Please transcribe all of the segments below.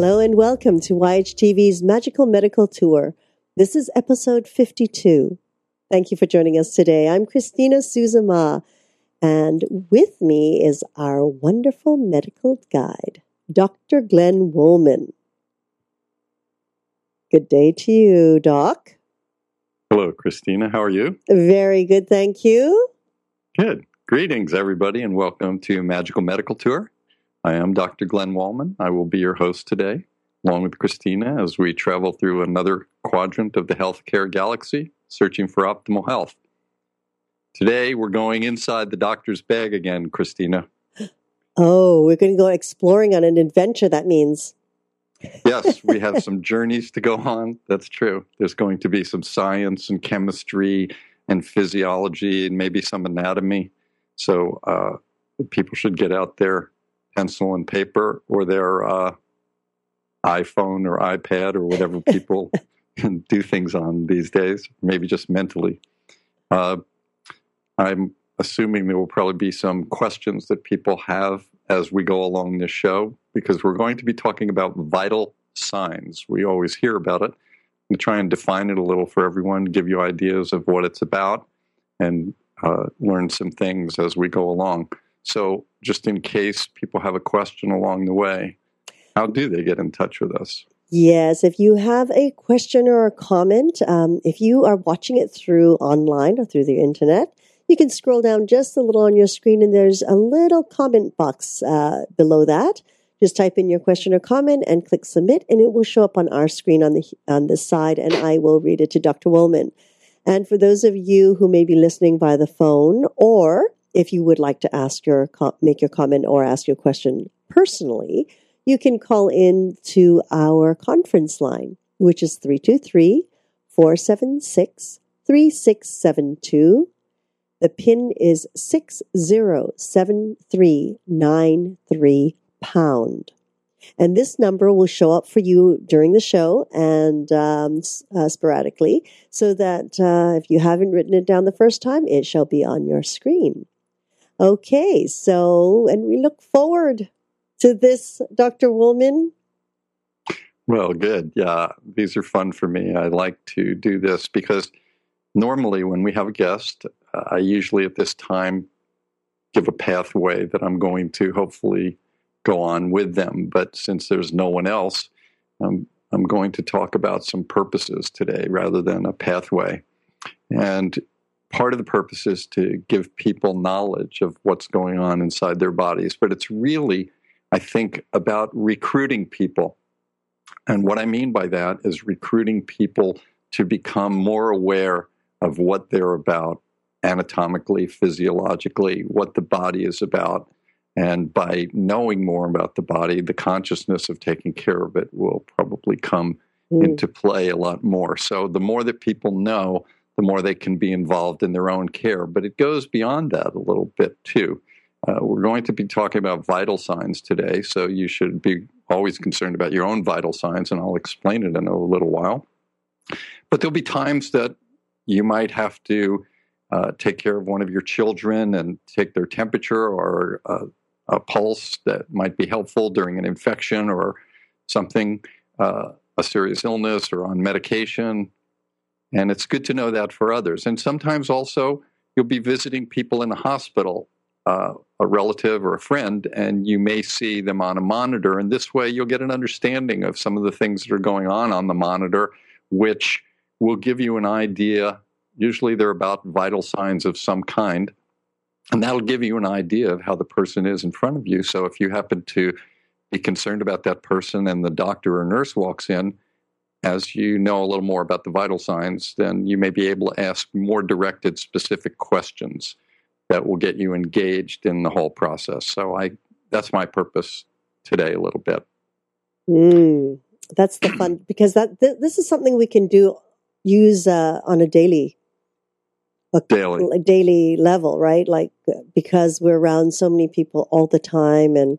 Hello and welcome to YHTV's Magical Medical Tour. This is episode 52. Thank you for joining us today. I'm Christina Suzama, and with me is our wonderful medical guide, Dr. Glenn Woolman. Good day to you, Doc. Hello, Christina. How are you? Very good, thank you. Good. Greetings, everybody, and welcome to Magical Medical Tour. I am Dr. Glenn Wallman. I will be your host today, along with Christina, as we travel through another quadrant of the healthcare galaxy, searching for optimal health. Today, we're going inside the doctor's bag again, Christina. Oh, we're going to go exploring on an adventure, that means. yes, we have some journeys to go on. That's true. There's going to be some science and chemistry and physiology and maybe some anatomy. So uh, people should get out their pencil and paper or their uh, iPhone or iPad or whatever people can do things on these days, maybe just mentally. Uh, I'm assuming there will probably be some questions that people have as we go along this show because we're going to be talking about vital signs. We always hear about it. I'm going to try and define it a little for everyone, give you ideas of what it's about, and uh, learn some things as we go along. So, just in case people have a question along the way, how do they get in touch with us? Yes, if you have a question or a comment, um, if you are watching it through online or through the internet, you can scroll down just a little on your screen and there's a little comment box uh, below that. Just type in your question or comment and click submit, and it will show up on our screen on the on this side, and I will read it to Dr. Woolman. And for those of you who may be listening by the phone, or if you would like to ask your make your comment or ask your question personally, you can call in to our conference line, which is 323 476 3672. The PIN is 607393 pound. And this number will show up for you during the show and um, uh, sporadically so that uh, if you haven't written it down the first time, it shall be on your screen. Okay, so, and we look forward to this, Dr. Woolman. Well, good. Yeah, these are fun for me. I like to do this because normally when we have a guest, uh, I usually at this time give a pathway that I'm going to hopefully go on with them. But since there's no one else, um, I'm going to talk about some purposes today rather than a pathway. And part of the purpose is to give people knowledge of what's going on inside their bodies. But it's really, I think, about recruiting people. And what I mean by that is recruiting people to become more aware of what they're about anatomically, physiologically, what the body is about, and by knowing more about the body, the consciousness of taking care of it will probably come mm. into play a lot more. So the more that people know, the more they can be involved in their own care. But it goes beyond that a little bit too. Uh, we're going to be talking about vital signs today, so you should be always concerned about your own vital signs, and I'll explain it in a little while. But there'll be times that you might have to uh, take care of one of your children and take their temperature or uh, a pulse that might be helpful during an infection or something, uh, a serious illness or on medication. And it's good to know that for others. And sometimes also you'll be visiting people in the hospital, uh, a relative or a friend, and you may see them on a monitor. And this way you'll get an understanding of some of the things that are going on on the monitor, which will give you an idea. Usually they're about vital signs of some kind and that'll give you an idea of how the person is in front of you. So if you happen to be concerned about that person and the doctor or nurse walks in, as you know a little more about the vital signs, then you may be able to ask more directed, specific questions that will get you engaged in the whole process. So I that's my purpose today a little bit. Mm, that's the fun because that th- this is something we can do use uh, on a daily a daily a daily level, right? Like because we're around so many people all the time, and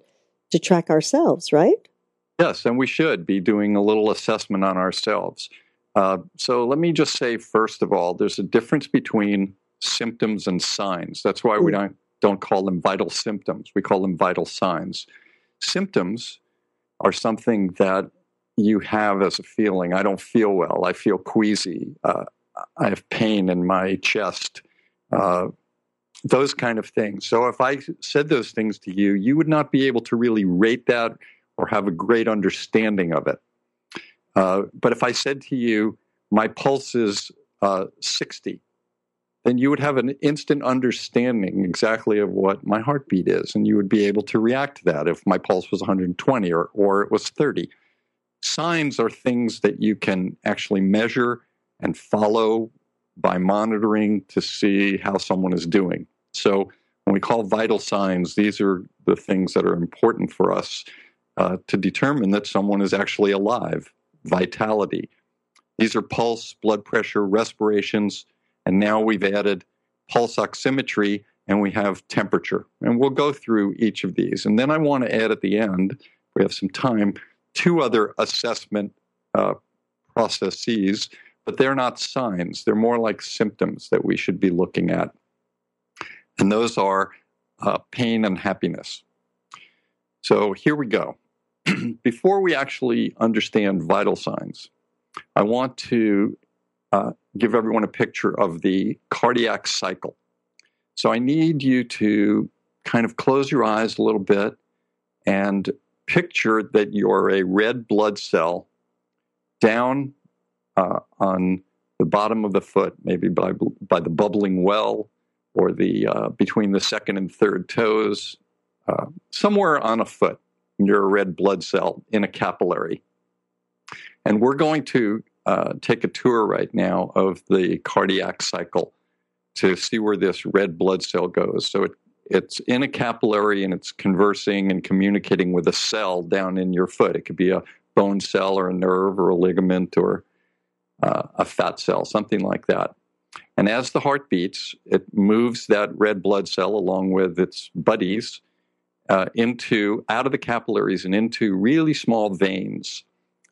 to track ourselves, right? Yes, and we should be doing a little assessment on ourselves. Uh, so let me just say, first of all, there's a difference between symptoms and signs. That's why we mm. don't don't call them vital symptoms. We call them vital signs. Symptoms are something that you have as a feeling. I don't feel well. I feel queasy. Uh, I have pain in my chest. Uh, those kind of things. So if I said those things to you, you would not be able to really rate that or have a great understanding of it. Uh, but if I said to you, my pulse is uh, 60, then you would have an instant understanding exactly of what my heartbeat is, and you would be able to react to that if my pulse was 120 or, or it was 30. Signs are things that you can actually measure and follow by monitoring to see how someone is doing. So, when we call vital signs, these are the things that are important for us uh, to determine that someone is actually alive. Vitality. These are pulse, blood pressure, respirations, and now we've added pulse oximetry and we have temperature. And we'll go through each of these. And then I want to add at the end, if we have some time, two other assessment uh, processes, but they're not signs. They're more like symptoms that we should be looking at. And those are uh, pain and happiness. So here we go. Before we actually understand vital signs, I want to uh, give everyone a picture of the cardiac cycle. So I need you to kind of close your eyes a little bit and picture that you're a red blood cell down uh, on the bottom of the foot, maybe by by the bubbling well or the uh, between the second and third toes, uh, somewhere on a foot. You're a red blood cell in a capillary, and we're going to uh, take a tour right now of the cardiac cycle to see where this red blood cell goes. So it, it's in a capillary and it's conversing and communicating with a cell down in your foot. It could be a bone cell or a nerve or a ligament or uh, a fat cell, something like that. And as the heart beats, it moves that red blood cell along with its buddies uh, into out of the capillaries and into really small veins.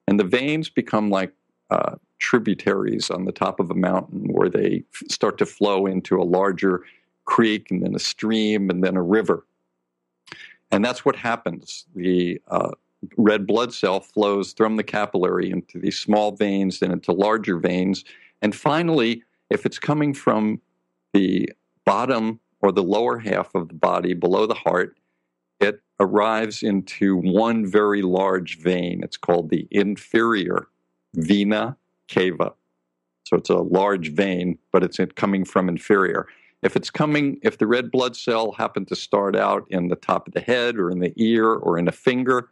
And the veins become like uh, tributaries on the top of a mountain where they f- start to flow into a larger creek and then a stream and then a river. And that's what happens. The uh, red blood cell flows from the capillary into these small veins, then into larger veins. And finally, if it's coming from the bottom or the lower half of the body below the heart, it arrives into one very large vein. It's called the inferior vena cava. So it's a large vein, but it's coming from inferior. If it's coming, if the red blood cell happened to start out in the top of the head or in the ear or in a finger,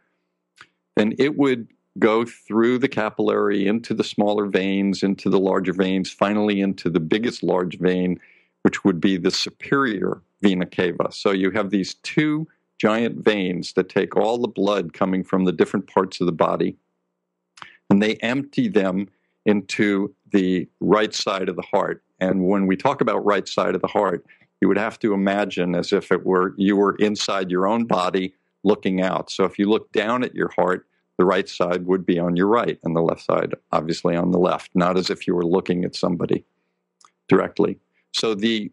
then it would go through the capillary into the smaller veins, into the larger veins, finally into the biggest large vein, which would be the superior vena cava. So you have these two giant veins that take all the blood coming from the different parts of the body and they empty them into the right side of the heart. And when we talk about right side of the heart, you would have to imagine as if it were you were inside your own body looking out. So if you look down at your heart, the right side would be on your right and the left side obviously on the left, not as if you were looking at somebody directly. So the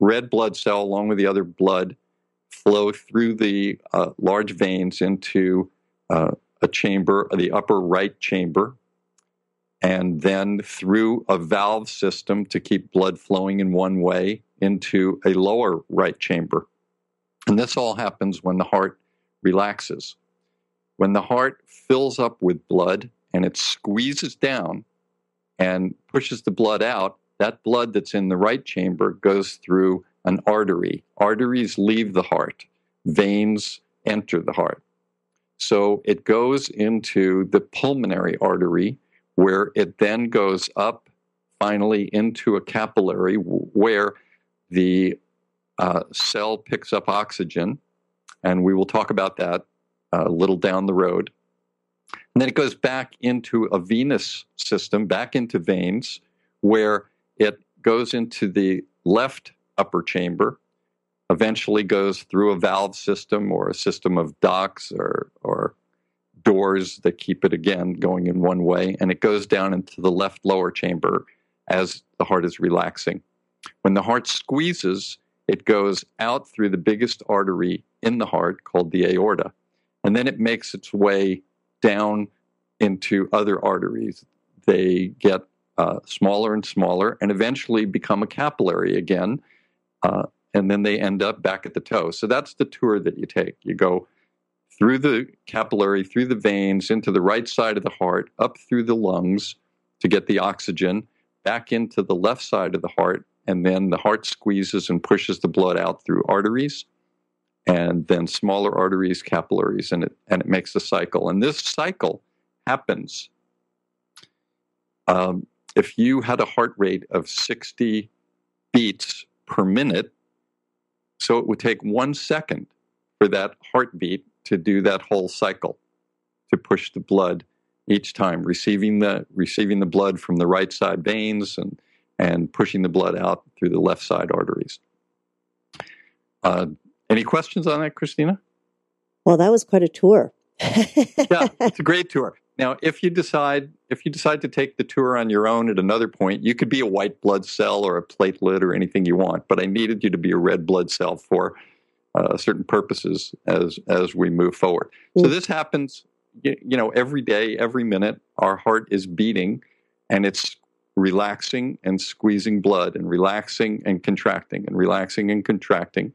red blood cell along with the other blood flow through the uh, large veins into uh, a chamber, the upper right chamber, and then through a valve system to keep blood flowing in one way into a lower right chamber. And this all happens when the heart relaxes. When the heart fills up with blood and it squeezes down and pushes the blood out, that blood that's in the right chamber goes through an artery. Arteries leave the heart, veins enter the heart. So it goes into the pulmonary artery, where it then goes up finally into a capillary where the uh, cell picks up oxygen. And we will talk about that uh, a little down the road. And then it goes back into a venous system, back into veins, where it goes into the left upper chamber, eventually goes through a valve system or a system of ducts or, or doors that keep it again going in one way, and it goes down into the left lower chamber as the heart is relaxing. When the heart squeezes, it goes out through the biggest artery in the heart called the aorta. and then it makes its way down into other arteries. They get uh, smaller and smaller and eventually become a capillary again. Uh, and then they end up back at the toe. So that's the tour that you take. You go through the capillary, through the veins, into the right side of the heart, up through the lungs to get the oxygen, back into the left side of the heart, and then the heart squeezes and pushes the blood out through arteries and then smaller arteries, capillaries, and it and it makes a cycle. And this cycle happens um, if you had a heart rate of 60 beats per minute. So it would take one second for that heartbeat to do that whole cycle, to push the blood each time, receiving the receiving the blood from the right side veins and and pushing the blood out through the left side arteries. Uh, any questions on that, Christina? Well, that was quite a tour. yeah, it's a great tour. Now, if you decide if you decide to take the tour on your own at another point, you could be a white blood cell or a platelet or anything you want. But I needed you to be a red blood cell for uh, certain purposes as as we move forward. Mm. So this happens, you, you know, every day, every minute. Our heart is beating, and it's relaxing and squeezing blood, and relaxing and contracting, and relaxing and contracting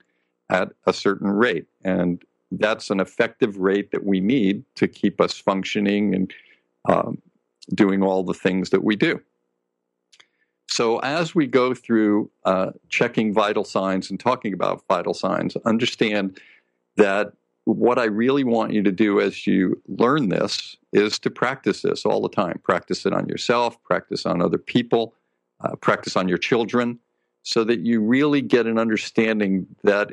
at a certain rate. And that's an effective rate that we need to keep us functioning and um, doing all the things that we do. So, as we go through uh, checking vital signs and talking about vital signs, understand that what I really want you to do as you learn this is to practice this all the time. Practice it on yourself, practice on other people, uh, practice on your children, so that you really get an understanding that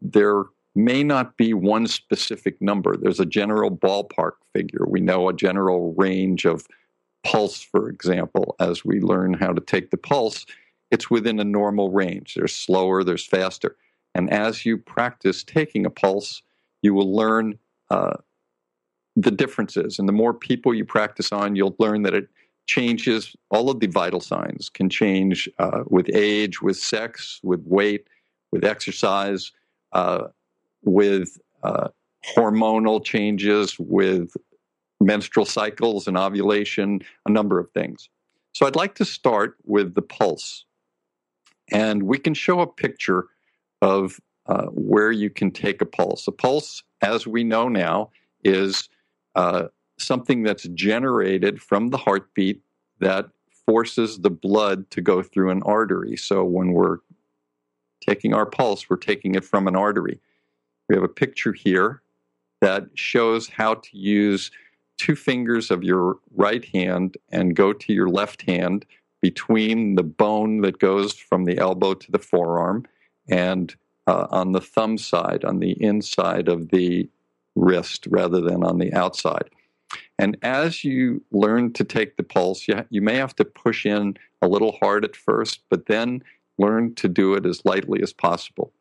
there may not be one specific number. There's a general ballpark figure. We know a general range of pulse, for example, as we learn how to take the pulse, it's within a normal range. There's slower, there's faster. And as you practice taking a pulse, you will learn uh, the differences. And the more people you practice on, you'll learn that it changes. All of the vital signs can change uh, with age, with sex, with weight, with exercise, uh, with uh, hormonal changes, with menstrual cycles and ovulation, a number of things. So I'd like to start with the pulse. And we can show a picture of uh, where you can take a pulse. A pulse, as we know now, is uh, something that's generated from the heartbeat that forces the blood to go through an artery. So when we're taking our pulse, we're taking it from an artery. We have a picture here that shows how to use two fingers of your right hand and go to your left hand between the bone that goes from the elbow to the forearm and uh, on the thumb side, on the inside of the wrist rather than on the outside. And as you learn to take the pulse, you, you may have to push in a little hard at first, but then learn to do it as lightly as possible.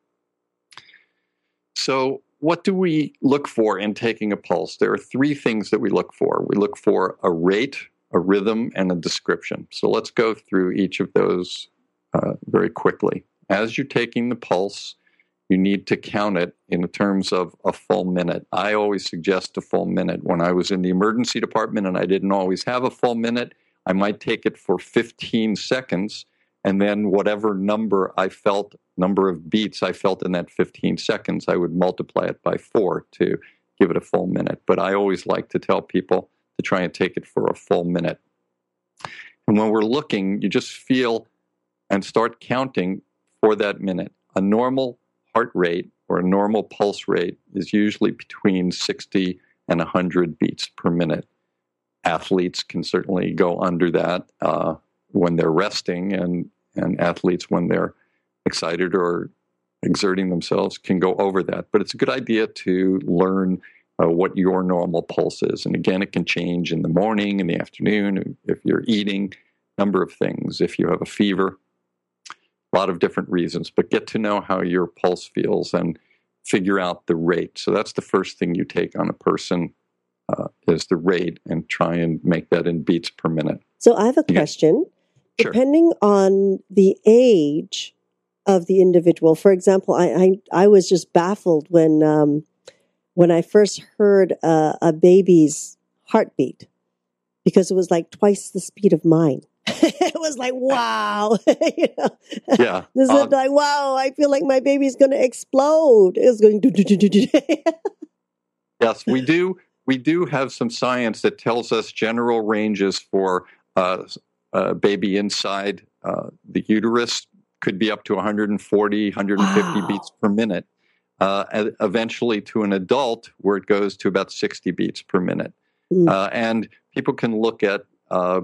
So, what do we look for in taking a pulse? There are three things that we look for. We look for a rate, a rhythm, and a description. So, let's go through each of those uh, very quickly. As you're taking the pulse, you need to count it in terms of a full minute. I always suggest a full minute. When I was in the emergency department and I didn't always have a full minute, I might take it for 15 seconds and then whatever number I felt, number of beats I felt in that 15 seconds, I would multiply it by four to give it a full minute. But I always like to tell people to try and take it for a full minute. And when we're looking, you just feel and start counting for that minute. A normal heart rate or a normal pulse rate is usually between 60 and 100 beats per minute. Athletes can certainly go under that uh, when they're resting, and and athletes when they're excited or exerting themselves can go over that. But it's a good idea to learn uh, what your normal pulse is. And again, it can change in the morning, in the afternoon, if you're eating, number of things. If you have a fever, a lot of different reasons. But get to know how your pulse feels and figure out the rate. So that's the first thing you take on a person uh, is the rate and try and make that in beats per minute. So I have a question. Sure. Depending on the age of the individual, for example, I I, I was just baffled when um, when I first heard uh, a baby's heartbeat because it was like twice the speed of mine. it was like wow, you know? Yeah. This Uh, is like wow. I feel like my baby's going to explode. It's going. Yes, we do. We do have some science that tells us general ranges for uh, a baby inside uh, the uterus could be up to 140, 150 Wow. beats per minute. Uh, eventually, to an adult, where it goes to about 60 beats per minute. Mm. Uh, and people can look at uh,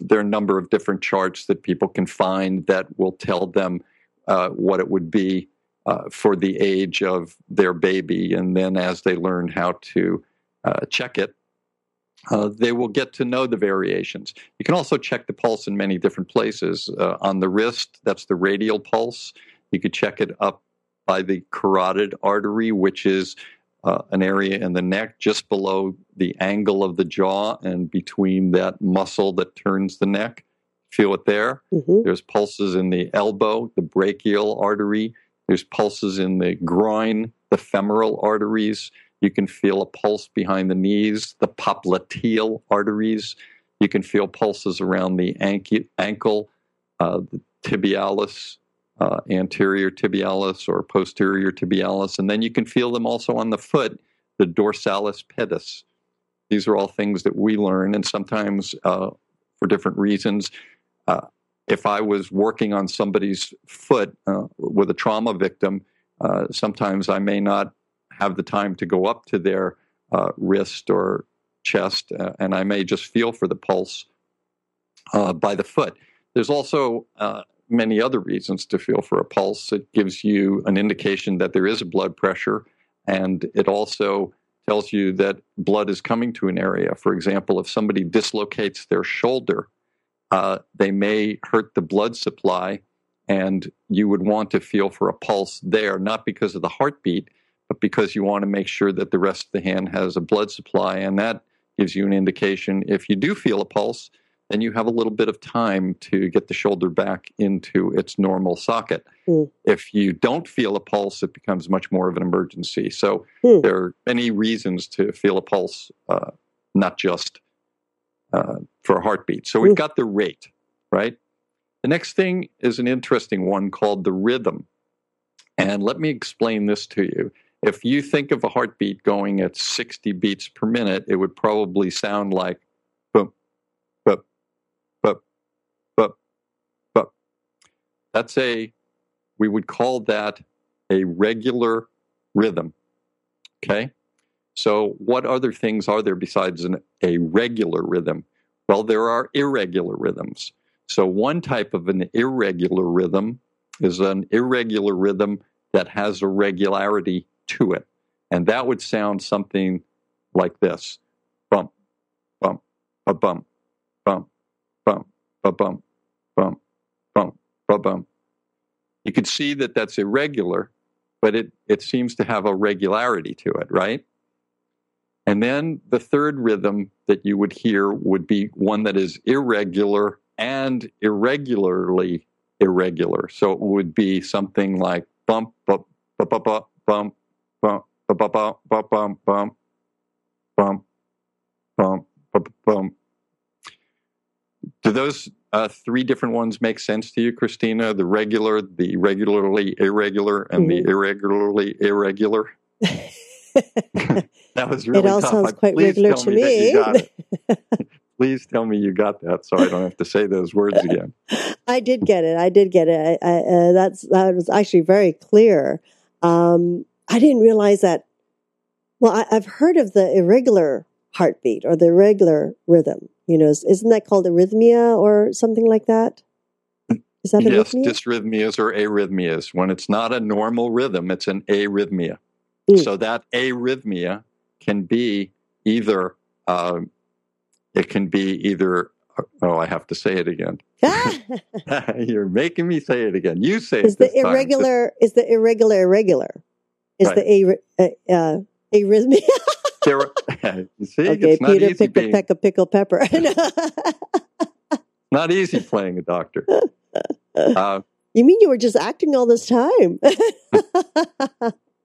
there are a number of different charts that people can find that will tell them uh, what it would be uh, for the age of their baby. And then as they learn how to uh, check it, uh, they will get to know the variations. You can also check the pulse in many different places. Uh, on the wrist, that's the radial pulse. You could check it up by the carotid artery, which is uh, an area in the neck just below the angle of the jaw and between that muscle that turns the neck. Feel it there. Mhm. There's pulses in the elbow, the brachial artery. There's pulses in the groin, the femoral arteries. You can feel a pulse behind the knees, the popliteal arteries. You can feel pulses around the ankle, uh, the tibialis, uh, anterior tibialis or posterior tibialis. And then you can feel them also on the foot, the dorsalis pedis. These are all things that we learn, and sometimes uh, for different reasons. Uh, if I was working on somebody's foot uh, with a trauma victim, uh, sometimes I may not have the time to go up to their uh, wrist or chest, uh, and I may just feel for the pulse uh, by the foot. There's also uh, many other reasons to feel for a pulse. It gives you an indication that there is a blood pressure, and it also tells you that blood is coming to an area. For example, if somebody dislocates their shoulder, uh, they may hurt the blood supply, and you would want to feel for a pulse there, not because of the heartbeat, but because you want to make sure that the rest of the hand has a blood supply. And that gives you an indication if you do feel a pulse, then you have a little bit of time to get the shoulder back into its normal socket. Hmm. If you don't feel a pulse, it becomes much more of an emergency. So Hmm. there are many reasons to feel a pulse, uh, not just uh, for a heartbeat. So we've Hmm. got the rate, right? The next thing is an interesting one called the rhythm. And let me explain this to you. If you think of a heartbeat going at 60 beats per minute, it would probably sound like boom, boom, boom, boom, boom. That's a, we would call that a regular rhythm. Okay? So, what other things are there besides an, a regular rhythm? Well, there are irregular rhythms. So, one type of an irregular rhythm is an irregular rhythm that has a regularity to it. And that would sound something like this bump, bump, a bump, bump, bump, a bump, bump, bump, a bump. You could see that that's irregular, but it, it seems to have a regularity to it, right? And then the third rhythm that you would hear would be one that is irregular and irregularly irregular. So it would be something like bump, bump, bump, bump, bump, bump, bump, bump, bump, bump, bump, bump, bump, bump. Do those uh, three different ones make sense to you, Christina? The regular, the regularly irregular, and the irregularly irregular. That was really it all tough. sounds quite please regular to me. me. Please tell me you got that, so I don't have to say those words again. I did get it. I did get it. I, I, uh, that's that was actually very clear. Um, I didn't realize that. Well, I, I've heard of the irregular heartbeat or the irregular rhythm. You know, is- isn't that called arrhythmia or something like that? Is that yes, arrhythmia? dysrhythmias or arrhythmias. When it's not a normal rhythm, it's an arrhythmia. Mm. So that arrhythmia can be either. Um, it can be either. Oh, I have to say it again. You're making me say it again. You say is it. the this time. irregular? Is the irregular irregular? Is Right. the a, uh, uh, arrhythmia? There were- see, okay, Peter, picked pick a peck of pickle pepper. not easy playing a doctor. Uh, you mean you were just acting all this time?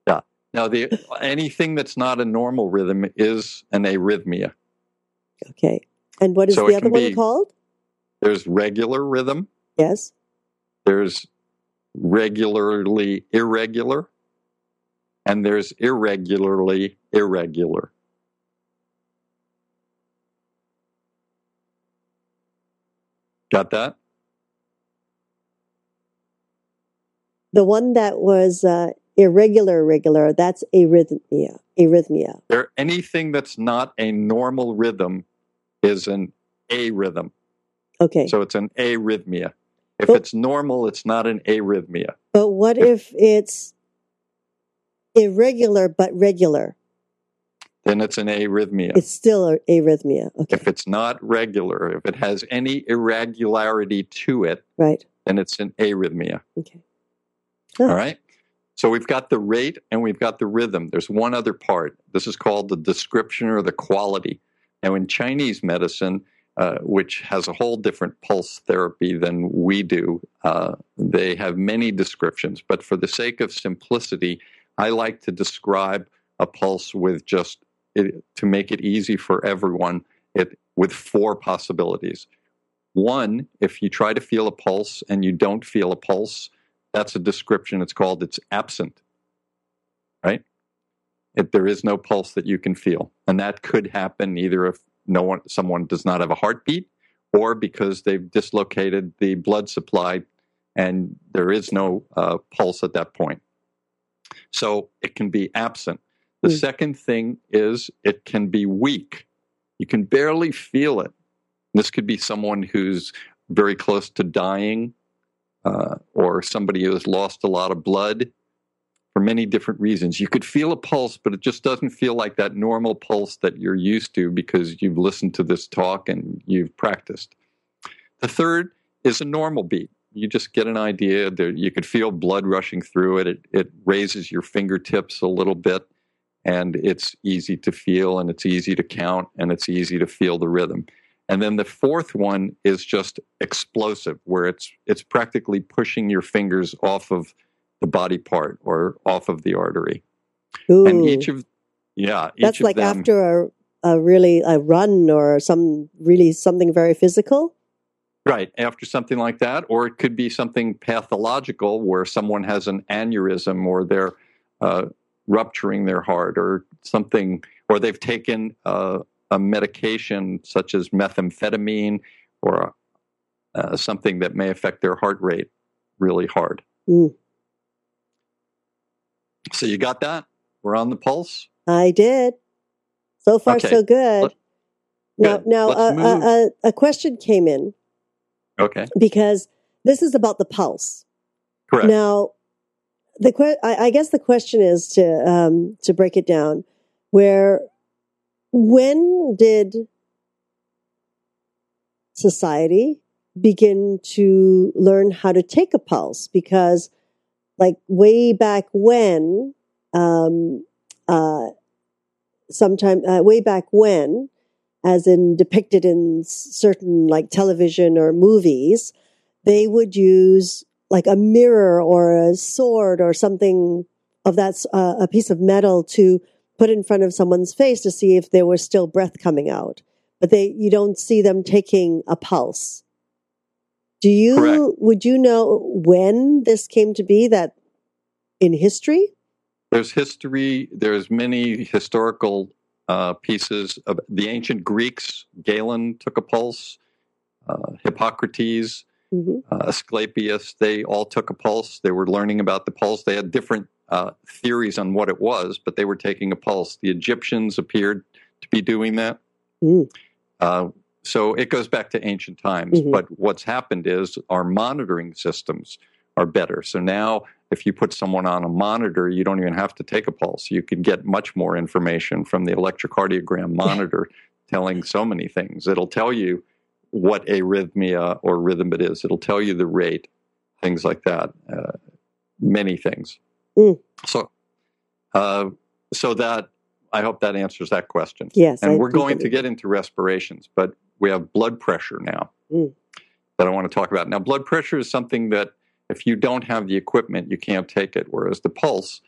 Yeah. Now, the anything that's not a normal rhythm is an arrhythmia. Okay. And what is So the other one be- called? There's regular rhythm. Yes. There's regularly irregular, and there's irregularly irregular. Got that? The one that was uh, irregular, regular, that's arrhythmia. Arrhythmia. There, anything that's not a normal rhythm is an arrhythm. Okay. So it's an arrhythmia. If Well- it's normal, it's not an arrhythmia. but what if it's irregular but regular? Then it's an arrhythmia. It's still a arrhythmia. Okay. If it's not regular, if it has any irregularity to it, Right. then it's an arrhythmia. Okay. All right. So we've got the rate and we've got the rhythm. There's one other part. This is called the description or the quality. Now, in Chinese medicine, uh, which has a whole different pulse therapy than we do, uh, they have many descriptions. But for the sake of simplicity, I like to describe a pulse with just it, to make it easy for everyone. It with four possibilities. One, if you try to feel a pulse and you don't feel a pulse, that's a description. It's called it's absent. Right? If there is no pulse that you can feel, and that could happen either if no one, someone does not have a heartbeat, or because they've dislocated the blood supply, and there is no uh, pulse at that point. So it can be absent. The Mm. second thing is it can be weak. You can barely feel it. This could be someone who's very close to dying, uh, or somebody who has lost a lot of blood for many different reasons. You could feel a pulse, but it just doesn't feel like that normal pulse that you're used to because you've listened to this talk and you've practiced. The third is a normal beat. You just get an idea that you could feel blood rushing through it. It, it raises your fingertips a little bit, and it's easy to feel, and it's easy to count, and it's easy to feel the rhythm. And then the fourth one is just explosive, where it's it's practically pushing your fingers off of the body part or off of the artery. Ooh. And each of yeah, each that's like them, after a, a really a run or some really something very physical. Right, after something like that, or it could be something pathological where someone has an aneurysm or they're uh, rupturing their heart or something, or they've taken uh, a medication such as methamphetamine or uh, something that may affect their heart rate really hard. Mm. So you got that? We're on the pulse? I did. So far, Okay. so good. Let- Now, good. now uh, uh, uh, a question came in Okay, because this is about the pulse. correct. Now, the que- I, I guess the question is to um, to break it down. Where, when did society begin to learn how to take a pulse? Because, like way back when, um, uh, sometime uh, way back when, as in depicted in certain like television or movies, they would use like a mirror or a sword or something of that, uh, a piece of metal to put in front of someone's face to see if there was still breath coming out. But they, you don't see them taking a pulse. Do you, Correct. would you know when this came to be that in history? There's history. There's many historical uh, pieces of the ancient Greeks. Galen took a pulse. Uh, Hippocrates, hmm uh, Asclepius, they all took a pulse. They were learning about the pulse. They had different uh, theories on what it was, but they were taking a pulse. The Egyptians appeared to be doing that. Mm. Uh, so it goes back to ancient times. Mhm. But what's happened is our monitoring systems are better. So now, if you put someone on a monitor, you don't even have to take a pulse. You can get much more information from the electrocardiogram monitor telling so many things. It'll tell you what arrhythmia or rhythm it is, it'll tell you the rate, things like that, uh, many things. Mm. So, uh, so that I hope that answers that question. Yes. And I we're going to get into respirations, but we have blood pressure now Mm. that I want to talk about. Now, blood pressure is something that if you don't have the equipment, you can't take it. Whereas the pulse,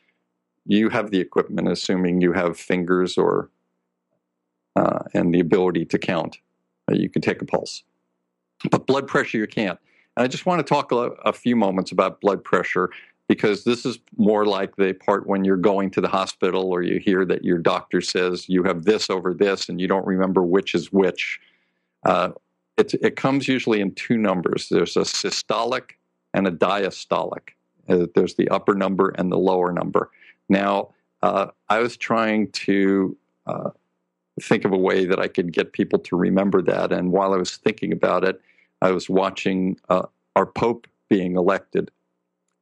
you have the equipment, assuming you have fingers or uh, and the ability to count. Uh, you can take a pulse, but blood pressure you can't. And I just want to talk a, a few moments about blood pressure because this is more like the part when you're going to the hospital or you hear that your doctor says you have this over this and you don't remember which is which. Uh, it, it comes usually in two numbers there's a systolic and a diastolic. Uh, there's the upper number and the lower number. Now, uh, I was trying to uh, think of a way that I could get people to remember that. And while I was thinking about it, I was watching uh, our Pope being elected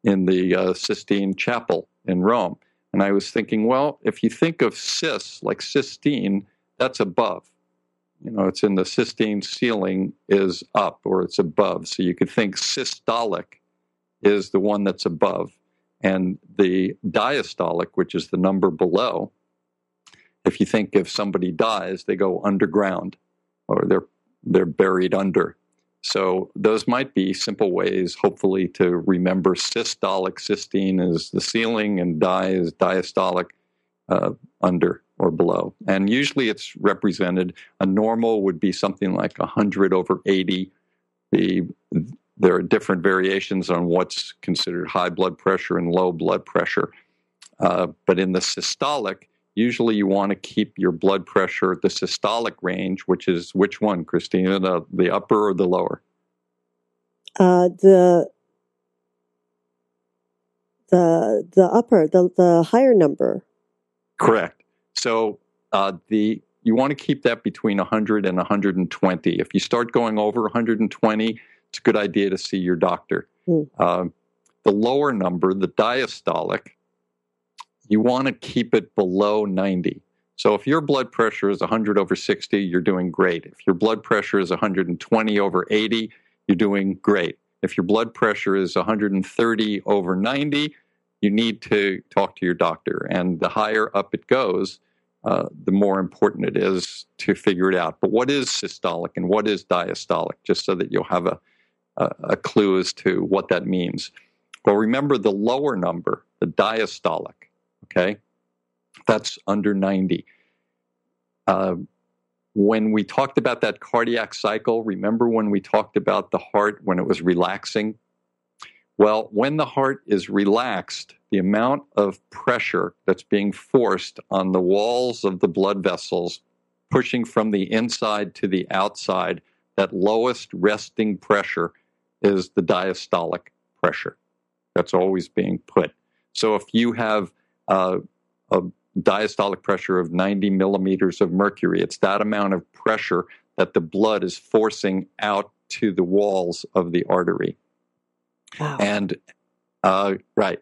in the uh, Sistine Chapel in Rome. And I was thinking, well, if you think of cis, like Sistine, that's above. You know, it's in the Sistine ceiling is up or it's above. So you could think systolic is the one that's above. And the diastolic, which is the number below, if you think if somebody dies, they go underground or they're they're buried under. So those might be simple ways, hopefully, to remember systolic. Sistine is the ceiling, and di is diastolic, uh, under or below. And usually, it's represented. A normal would be something like 100 over 80. The there are different variations on what's considered high blood pressure and low blood pressure. Uh, but in the systolic, usually you want to keep your blood pressure at the systolic range, which is which one, Christina, the, the upper or the lower? Uh, the the the upper, the the higher number. Correct. So uh, the you want to keep that between 100 and 120. If you start going over 120, it's a good idea to see your doctor. Mm. Uh, the lower number, the diastolic, you want to keep it below 90. So if your blood pressure is 100 over 60, you're doing great. If your blood pressure is 120 over 80, you're doing great. If your blood pressure is 130 over 90, you need to talk to your doctor. And the higher up it goes, uh, the more important it is to figure it out. But what is systolic and what is diastolic, just so that you'll have a, a, clue as to what that means. Well, remember the lower number, the diastolic Okay, that's under 90. Uh, when we talked about that cardiac cycle, remember when we talked about the heart when it was relaxing? Well, when the heart is relaxed, the amount of pressure that's being forced on the walls of the blood vessels, pushing from the inside to the outside, that lowest resting pressure is the diastolic pressure. That's always being put. So if you have uh, a diastolic pressure of 90 millimeters of mercury. It's that amount of pressure that the blood is forcing out to the walls of the artery. Wow. And, uh, right.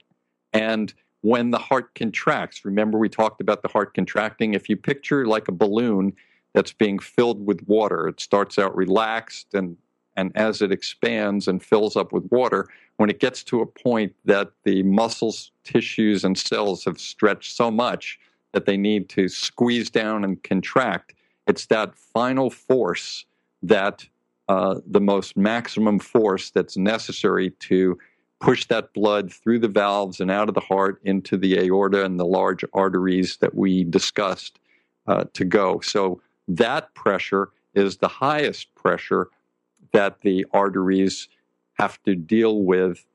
And when the heart contracts, remember we talked about the heart contracting? If you picture like a balloon that's being filled with water, it starts out relaxed and and as it expands and fills up with water, when it gets to a point that the muscles, tissues, and cells have stretched so much that they need to squeeze down and contract, it's that final force that uh, the most maximum force that's necessary to push that blood through the valves and out of the heart into the aorta and the large arteries that we discussed uh, to go. So that pressure is the highest pressure that the arteries have to deal with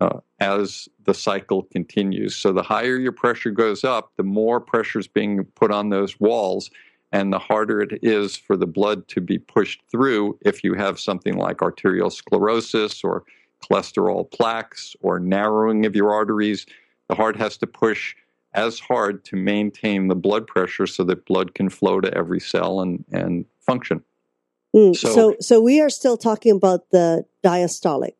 uh, as the cycle continues. So the higher your pressure goes up, the more pressure is being put on those walls, and the harder it is for the blood to be pushed through if you have something like arterial sclerosis or cholesterol plaques or narrowing of your arteries. The heart has to push as hard to maintain the blood pressure so that blood can flow to every cell and, and function. Mm, so, so, so we are still talking about the diastolic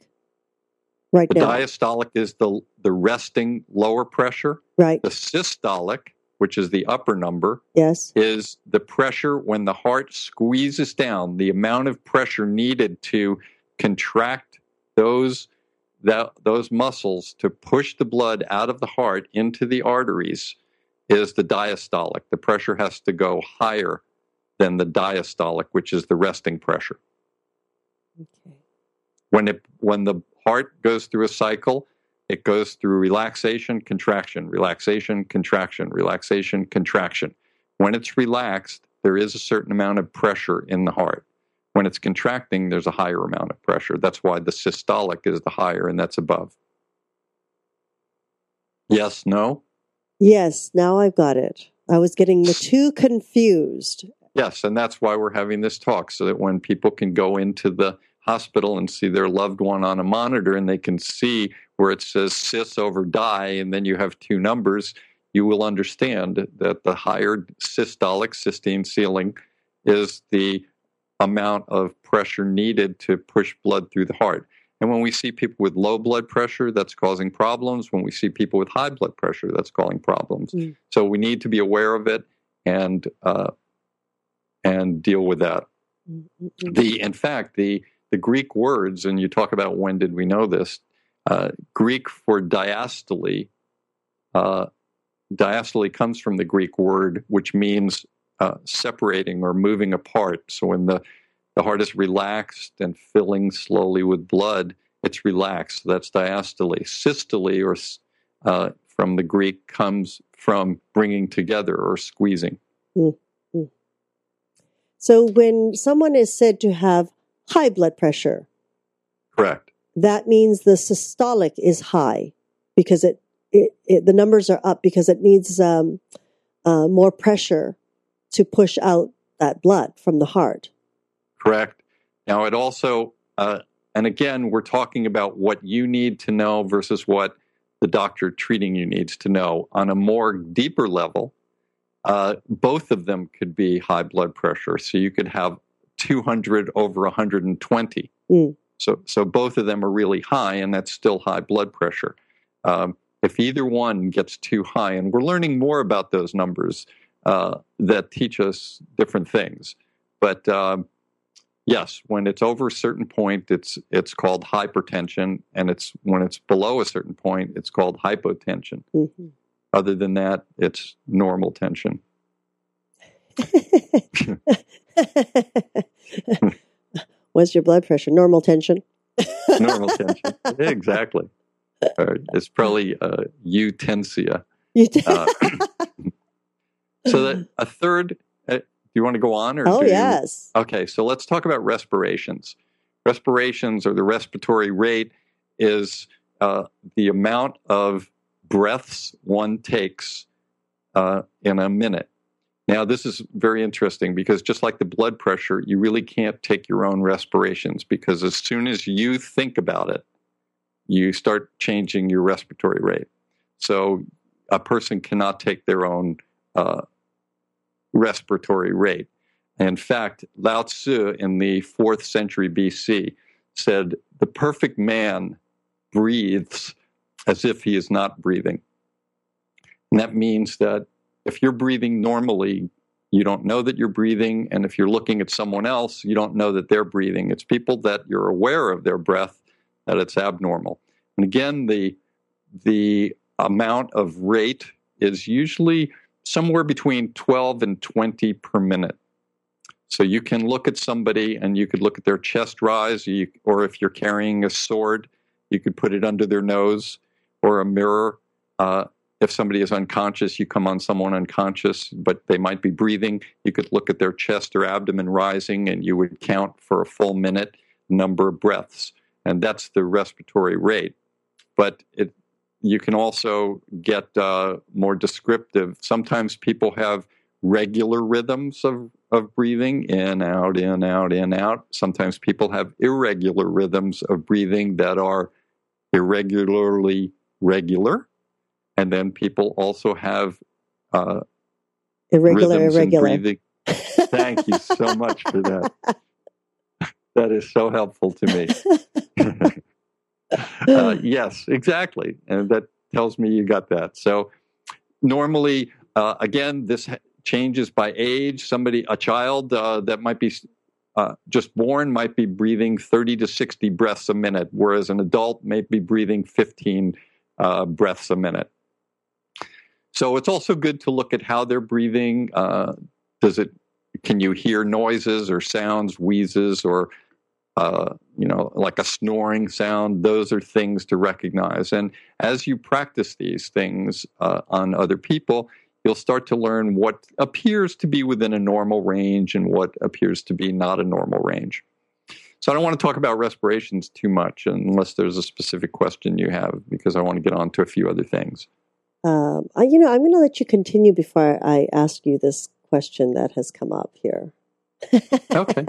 right the now. diastolic is the the resting lower pressure. Right. The systolic, which is the upper number, yes, is the pressure when the heart squeezes down. The amount of pressure needed to contract those that those muscles to push the blood out of the heart into the arteries is the diastolic. The pressure has to go higher than the diastolic, which is the resting pressure. Okay. When it when the heart goes through a cycle, it goes through relaxation, contraction, relaxation, contraction, relaxation, contraction. When it's relaxed, there is a certain amount of pressure in the heart. When it's contracting, there's a higher amount of pressure. That's why the systolic is the higher, and that's above. Yes, no? Yes, now I've got it. I was getting the two confused. Yes, and that's why we're having this talk so that when people can go into the hospital and see their loved one on a monitor and they can see where it says cis over die and then you have two numbers, you will understand that the higher systolic cysteine ceiling is the amount of pressure needed to push blood through the heart. And when we see people with low blood pressure, that's causing problems. When we see people with high blood pressure, that's causing problems. Mm. So we need to be aware of it and uh, and deal with that. Mm-hmm. The in fact the the Greek words, and you talk about when did we know this? Uh, Greek for diastole. Uh, diastole comes from the Greek word which means uh, separating or moving apart. So when the the heart is relaxed and filling slowly with blood, it's relaxed. So That's diastole. Systole, or uh, from the Greek, comes from bringing together or squeezing. Mm-hmm. So when someone is said to have high blood pressure, correct, that means the systolic is high because it, it, it the numbers are up because it needs um, uh, more pressure to push out that blood from the heart. Correct. Now, it also, uh, and again, we're talking about what you need to know versus what the doctor treating you needs to know. On a more deeper level, uh, both of them could be high blood pressure. So you could have 200 over 120. Mm. So, so both of them are really high, and that's still high blood pressure. Um, if either one gets too high, and we're learning more about those numbers uh, that teach us different things, but um, Yes, when it's over a certain point, it's it's called hypertension, and it's when it's below a certain point, it's called hypotension. Mm-hmm. Other than that, it's normal tension. What's your blood pressure? Normal tension. normal tension. exactly. Uh, it's probably uh, eutensia. uh, so that a third Do you want to go on? Or oh, yes. You... Okay, so let's talk about respirations. Respirations or the respiratory rate is uh, the amount of breaths one takes uh, in a minute. Now, this is very interesting because just like the blood pressure, you really can't take your own respirations because as soon as you think about it, you start changing your respiratory rate. So a person cannot take their own uh, respiratory rate. In fact, Lao Tzu in the fourth century BC said, The perfect man breathes as if he is not breathing. And that means that if you're breathing normally, you don't know that you're breathing. And if you're looking at someone else, you don't know that they're breathing. It's people that you're aware of their breath that it's abnormal. And again, the, the amount of rate is usually somewhere between 12 and 20 per minute. So you can look at somebody and you could look at their chest rise, or if you're carrying a sword, you could put it under their nose or a mirror. Uh, if somebody is unconscious, you come on someone unconscious, but they might be breathing. You could look at their chest or abdomen rising and you would count for a full minute number of breaths. And that's the respiratory rate. But it, you can also get uh, more descriptive. Sometimes people have regular rhythms of, of breathing in, out, in, out, in, out. Sometimes people have irregular rhythms of breathing that are irregularly regular. And then people also have uh, irregular, irregular. breathing. Thank you so much for that. that is so helpful to me. uh, yes, exactly. And that tells me you got that. So normally, uh, again, this changes by age. Somebody, a child uh, that might be uh, just born might be breathing 30 to 60 breaths a minute, whereas an adult may be breathing 15 uh, breaths a minute. So it's also good to look at how they're breathing. Uh, does it? Can you hear noises or sounds, wheezes, or uh, you know, like a snoring sound. Those are things to recognize. And as you practice these things uh, on other people, you'll start to learn what appears to be within a normal range and what appears to be not a normal range. So I don't want to talk about respirations too much unless there's a specific question you have, because I want to get on to a few other things. Um, I, you know, I'm going to let you continue before I ask you this question that has come up here. okay.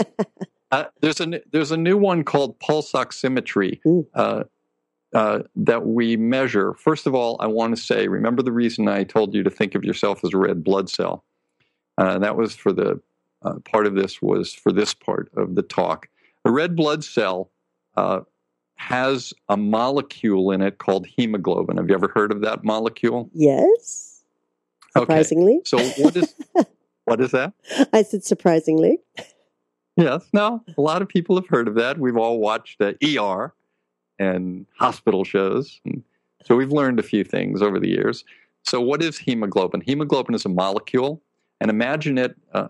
Uh, there's a there's a new one called pulse oximetry uh, uh, that we measure. First of all, I want to say, remember the reason I told you to think of yourself as a red blood cell. Uh, that was for the uh, part of this was for this part of the talk. A red blood cell uh, has a molecule in it called hemoglobin. Have you ever heard of that molecule? Yes. Surprisingly. Okay. So what is what is that? I said surprisingly. Yes. No, a lot of people have heard of that. We've all watched uh, ER and hospital shows. And so we've learned a few things over the years. So, what is hemoglobin? Hemoglobin is a molecule, and imagine it uh,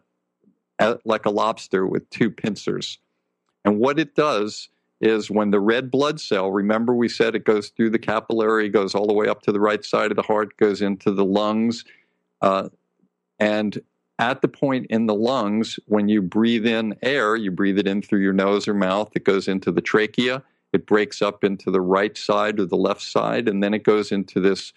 like a lobster with two pincers. And what it does is when the red blood cell, remember we said it goes through the capillary, goes all the way up to the right side of the heart, goes into the lungs. Uh, and at the point in the lungs, when you breathe in air, you breathe it in through your nose or mouth, it goes into the trachea, it breaks up into the right side or the left side, and then it goes into this,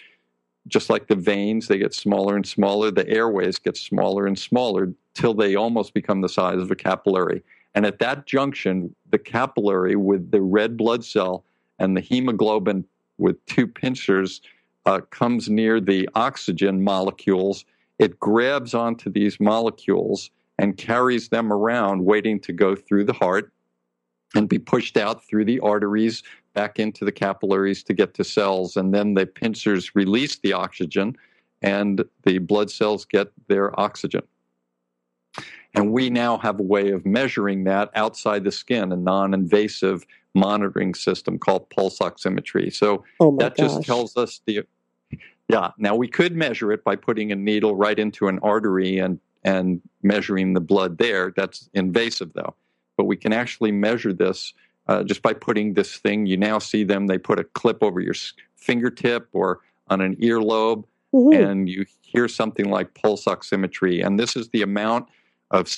just like the veins, they get smaller and smaller, the airways get smaller and smaller till they almost become the size of a capillary. And at that junction, the capillary with the red blood cell and the hemoglobin with two pincers uh, comes near the oxygen molecules it grabs onto these molecules and carries them around, waiting to go through the heart and be pushed out through the arteries back into the capillaries to get to cells. And then the pincers release the oxygen, and the blood cells get their oxygen. And we now have a way of measuring that outside the skin, a non invasive monitoring system called pulse oximetry. So oh that gosh. just tells us the yeah. Now we could measure it by putting a needle right into an artery and and measuring the blood there. That's invasive though. But we can actually measure this uh, just by putting this thing. You now see them. They put a clip over your fingertip or on an earlobe, mm-hmm. and you hear something like pulse oximetry. And this is the amount of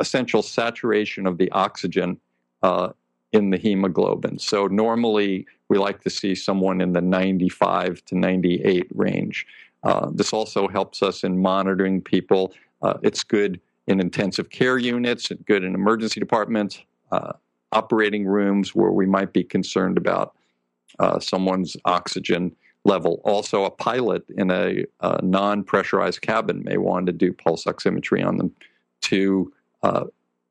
essential saturation of the oxygen uh, in the hemoglobin. So normally we like to see someone in the 95 to 98 range. Uh, this also helps us in monitoring people. Uh, it's good in intensive care units, it's good in emergency departments, uh, operating rooms where we might be concerned about uh, someone's oxygen level. Also, a pilot in a, a non pressurized cabin may want to do pulse oximetry on them to uh,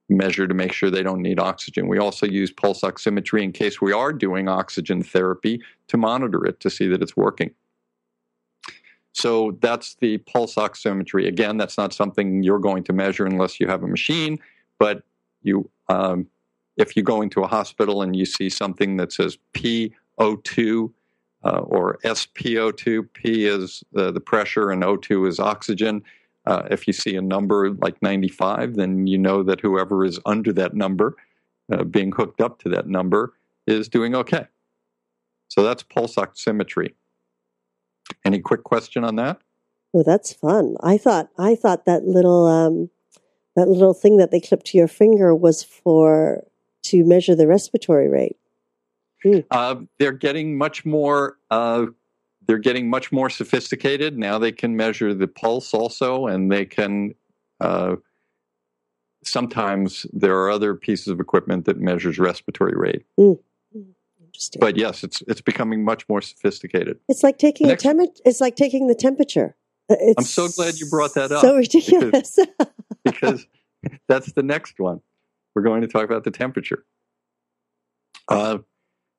measure to make sure they don't need oxygen. We also use pulse oximetry in case we are doing oxygen therapy to monitor it to see that it's working. So that's the pulse oximetry. Again, that's not something you're going to measure unless you have a machine, but you um, if you go into a hospital and you see something that says PO2 uh, or SPO2, P is the pressure and O2 is oxygen, uh, if you see a number like 95, then you know that whoever is under that number, uh, being hooked up to that number, is doing okay. So that's pulse oximetry. Any quick question on that? Oh, that's fun. I thought I thought that little um, that little thing that they clipped to your finger was for to measure the respiratory rate. Mm. Uh, they're getting much more uh, they're getting much more sophisticated. Now they can measure the pulse also, and they can. Uh, sometimes there are other pieces of equipment that measures respiratory rate. Mm. Interesting. But yes, it's it's becoming much more sophisticated. It's like taking Next, a temp- It's like taking the temperature. It's I'm so glad you brought that up. So ridiculous. Because, because that's the next one. We're going to talk about the temperature. Uh,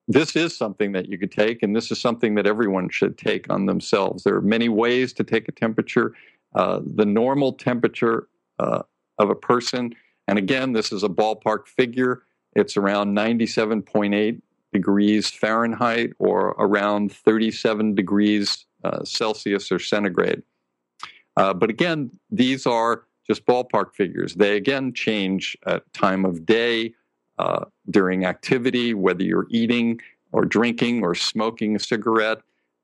this is something that you could take, and this is something that everyone should take on themselves. There are many ways to take a temperature. Uh, the normal temperature uh, of a person, and again, this is a ballpark figure, it's around 97.8 degrees Fahrenheit or around 37 degrees uh, Celsius or centigrade. Uh, but again, these are just ballpark figures. They again change at time of day, uh, during activity, whether you're eating or drinking or smoking a cigarette,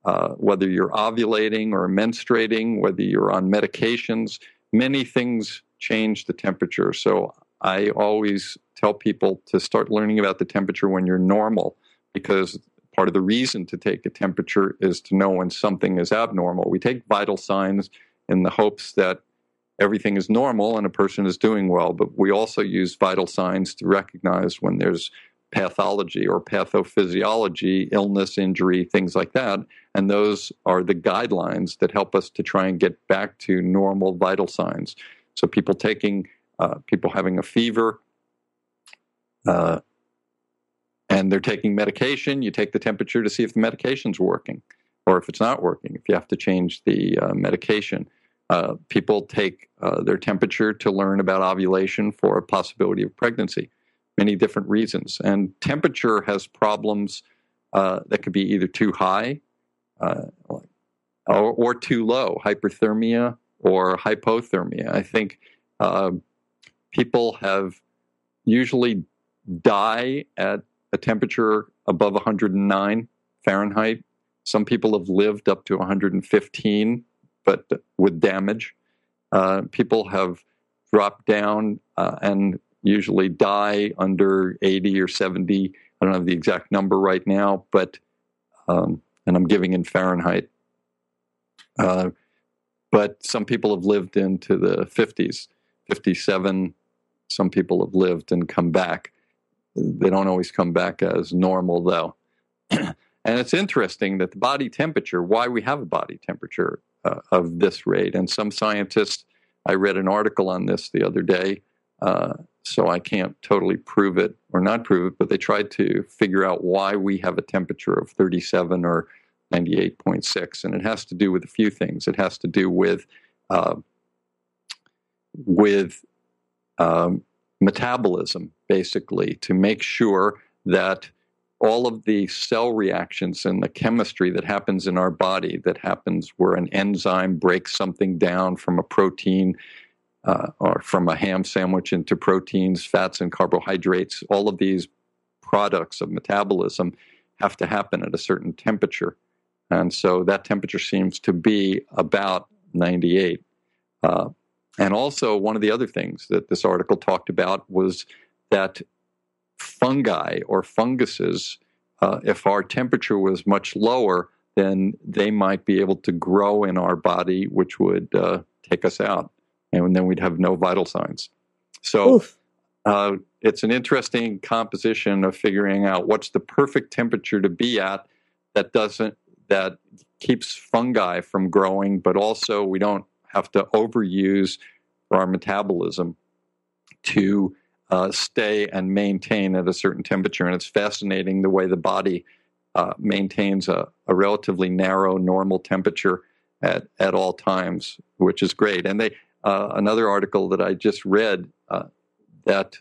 uh, whether you're ovulating or menstruating, whether you're on medications. Many things change the temperature. So I always tell people to start learning about the temperature when you're normal because part of the reason to take a temperature is to know when something is abnormal. We take vital signs in the hopes that everything is normal and a person is doing well, but we also use vital signs to recognize when there's pathology or pathophysiology, illness, injury, things like that. And those are the guidelines that help us to try and get back to normal vital signs. So people taking, uh, people having a fever, uh, and they're taking medication, you take the temperature to see if the medication's working or if it's not working, if you have to change the uh, medication. Uh, people take uh, their temperature to learn about ovulation for a possibility of pregnancy, many different reasons. And temperature has problems uh, that could be either too high uh, or, or, too low, hyperthermia or hypothermia. I think uh, people have usually die at a temperature above 109 Fahrenheit. Some people have lived up to 115, but with damage. Uh, people have dropped down uh, and usually die under 80 or 70. I don't have the exact number right now, but um, and I'm giving in Fahrenheit. Uh, but some people have lived into the 50s, 57. Some people have lived and come back. They don't always come back as normal, though. and it's interesting that the body temperature, why we have a body temperature uh, of this rate. And some scientists, I read an article on this the other day, uh, so I can't totally prove it or not prove it, but they tried to figure out why we have a temperature of 37 or 98.6. And it has to do with a few things. It has to do with uh, with um, metabolism, basically, to make sure that all of the cell reactions and the chemistry that happens in our body that happens where an enzyme breaks something down from a protein uh, or from a ham sandwich into proteins, fats, and carbohydrates, all of these products of metabolism have to happen at a certain temperature. And so that temperature seems to be about 98. Uh, and also, one of the other things that this article talked about was that fungi or funguses, uh, if our temperature was much lower, then they might be able to grow in our body, which would uh, take us out. And then we'd have no vital signs. So uh, it's an interesting composition of figuring out what's the perfect temperature to be at that doesn't, that keeps fungi from growing, but also we don't have to overuse our metabolism to uh, stay and maintain at a certain temperature. And it's fascinating the way the body uh, maintains a, a, relatively narrow normal temperature at, at all times, which is great. And they uh, another article that I just read uh, that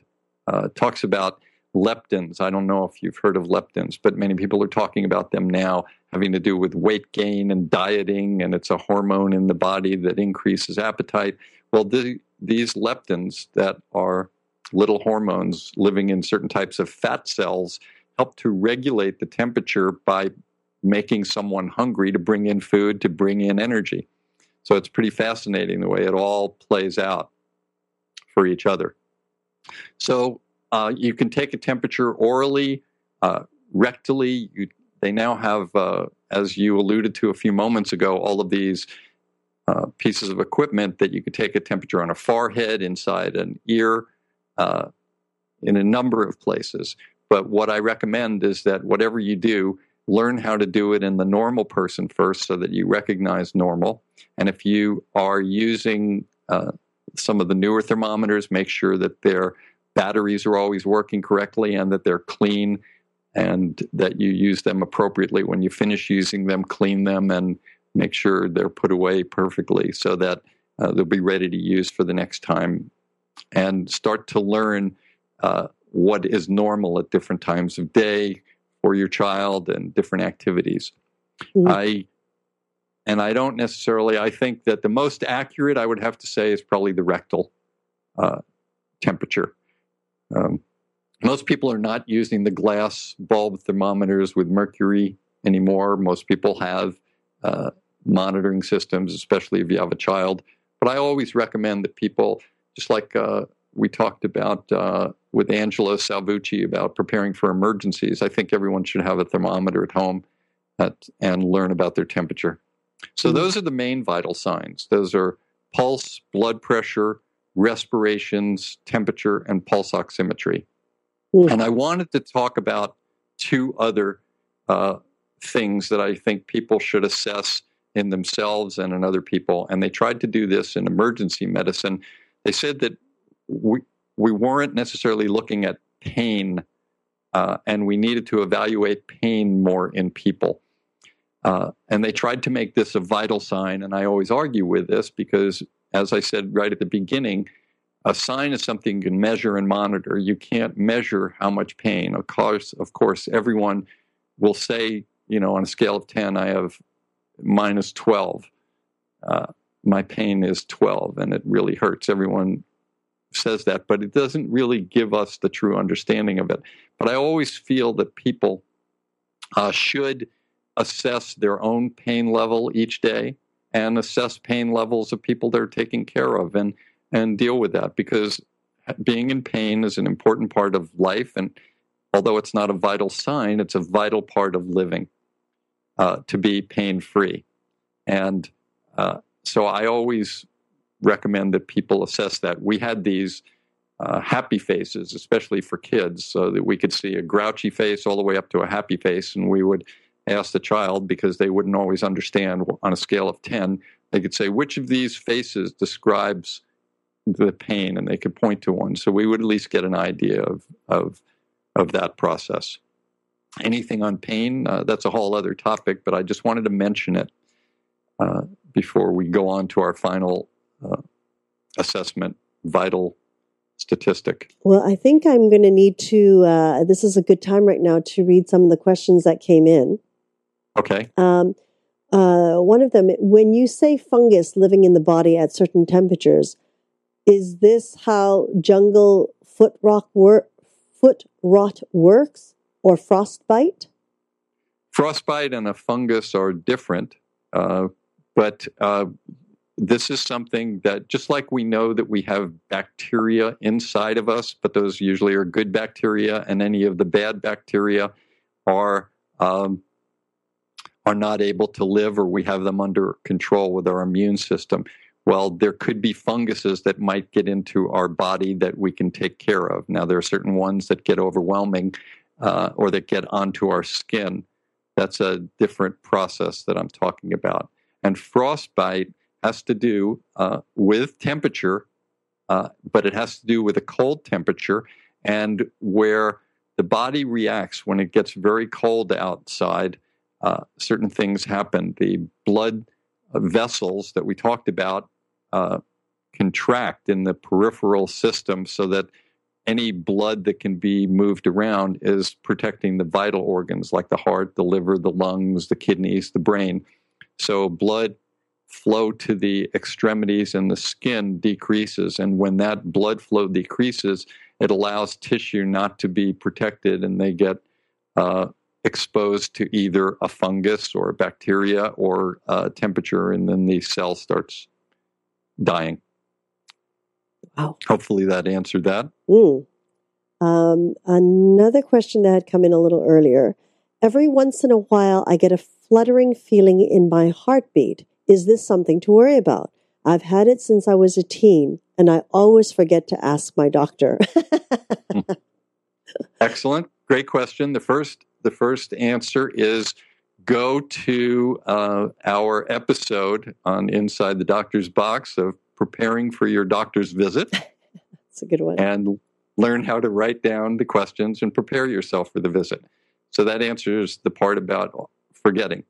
uh, talks about leptins. I don't know if you've heard of leptins, but many people are talking about them now, having to do with weight gain and dieting, and it's a hormone in the body that increases appetite. Well, the, these leptins that are little hormones living in certain types of fat cells help to regulate the temperature by making someone hungry to bring in food to bring in energy. So it's pretty fascinating the way it all plays out for each other. So uh, you can take a temperature orally, uh, rectally. You, they now have, uh, as you alluded to a few moments ago, all of these uh, pieces of equipment that you could take a temperature on a forehead, inside an ear, uh, in a number of places. But what I recommend is that whatever you do, learn how to do it in the normal person first so that you recognize normal. And if you are using uh, some of the newer thermometers, make sure that their batteries are always working correctly and that they're clean and that you use them appropriately. When you finish using them, clean them and make sure they're put away perfectly so that uh, they'll be ready to use for the next time and start to learn uh, what is normal at different times of day for your child and different activities. Mm-hmm. I and I don't necessarily. I think that the most accurate I would have to say is probably the rectal uh, temperature. Um, most people are not using the glass bulb thermometers with mercury anymore. Most people have uh, monitoring systems, especially if you have a child. But I always recommend that people, just like uh, we talked about uh, with Angela Salvucci about preparing for emergencies, I think everyone should have a thermometer at home at, and learn about their temperature. So mm-hmm. those are the main vital signs. Those are pulse, blood pressure, respirations, temperature, and pulse oximetry. And I wanted to talk about two other uh, things that I think people should assess in themselves and in other people. And they tried to do this in emergency medicine. They said that we, we weren't necessarily looking at pain uh, and we needed to evaluate pain more in people. Uh, and they tried to make this a vital sign. And I always argue with this because, as I said right at the beginning, a sign is something you can measure and monitor. You can't measure how much pain. Of course, of course, everyone will say, you know, on a scale of 10, I have minus 12. Uh, my pain is 12 and it really hurts. Everyone says that, but it doesn't really give us the true understanding of it. But I always feel that people uh, should assess their own pain level each day and assess pain levels of people they're taking care of and and deal with that because being in pain is an important part of life and although it's not a vital sign it's a vital part of living uh, to be pain free and uh, so i always recommend that people assess that. We had these uh, happy faces especially for kids so that we could see a grouchy face all the way up to a happy face and we would ask the child because they wouldn't always understand on a scale of 10 they could say which of these faces describes the pain? And they could point to one. So we would at least get an idea of of of that process. Anything on pain? Uh, that's a whole other topic but i just wanted to mention it. Uh, before we go on to our final uh, assessment vital statistic well i think i'm going to need to uh, this is a good time right now to read some of the questions that came in Okay. Um, uh, one of them, when you say fungus living in the body at certain temperatures, is this how jungle foot rot, wor- foot rot works or frostbite? Frostbite and a fungus are different, uh, but uh, this is something that just like we know that we have bacteria inside of us, but those usually are good bacteria, and any of the bad bacteria are um, are not able to live or we have them under control with our immune system. Well, there could be funguses that might get into our body that we can take care of. Now, there are certain ones that get overwhelming uh, or that get onto our skin. That's a different process that I'm talking about. And frostbite has to do uh, with temperature, uh, but it has to do with a cold temperature and where the body reacts when it gets very cold outside uh, certain things happen. The blood vessels that we talked about uh, contract in the peripheral system so that any blood that can be moved around is protecting the vital organs like the heart, the liver, the lungs, the kidneys, the brain. So blood flow to the extremities and the skin decreases. And when that blood flow decreases, it allows tissue not to be protected and they get uh, exposed to either a fungus or a bacteria or a temperature, and then the cell starts dying. Wow. Hopefully that answered that. Mm. Um, another question that had come in a little earlier. Every once in a while, I get a fluttering feeling in my heartbeat. Is this something to worry about? I've had it since I was a teen, and I always forget to ask my doctor. Excellent. Great question. The first the first answer is go to uh, our episode on Inside the Doctor's Box of preparing for your doctor's visit. That's a good one. And learn how to write down the questions and prepare yourself for the visit. So that answers the part about forgetting.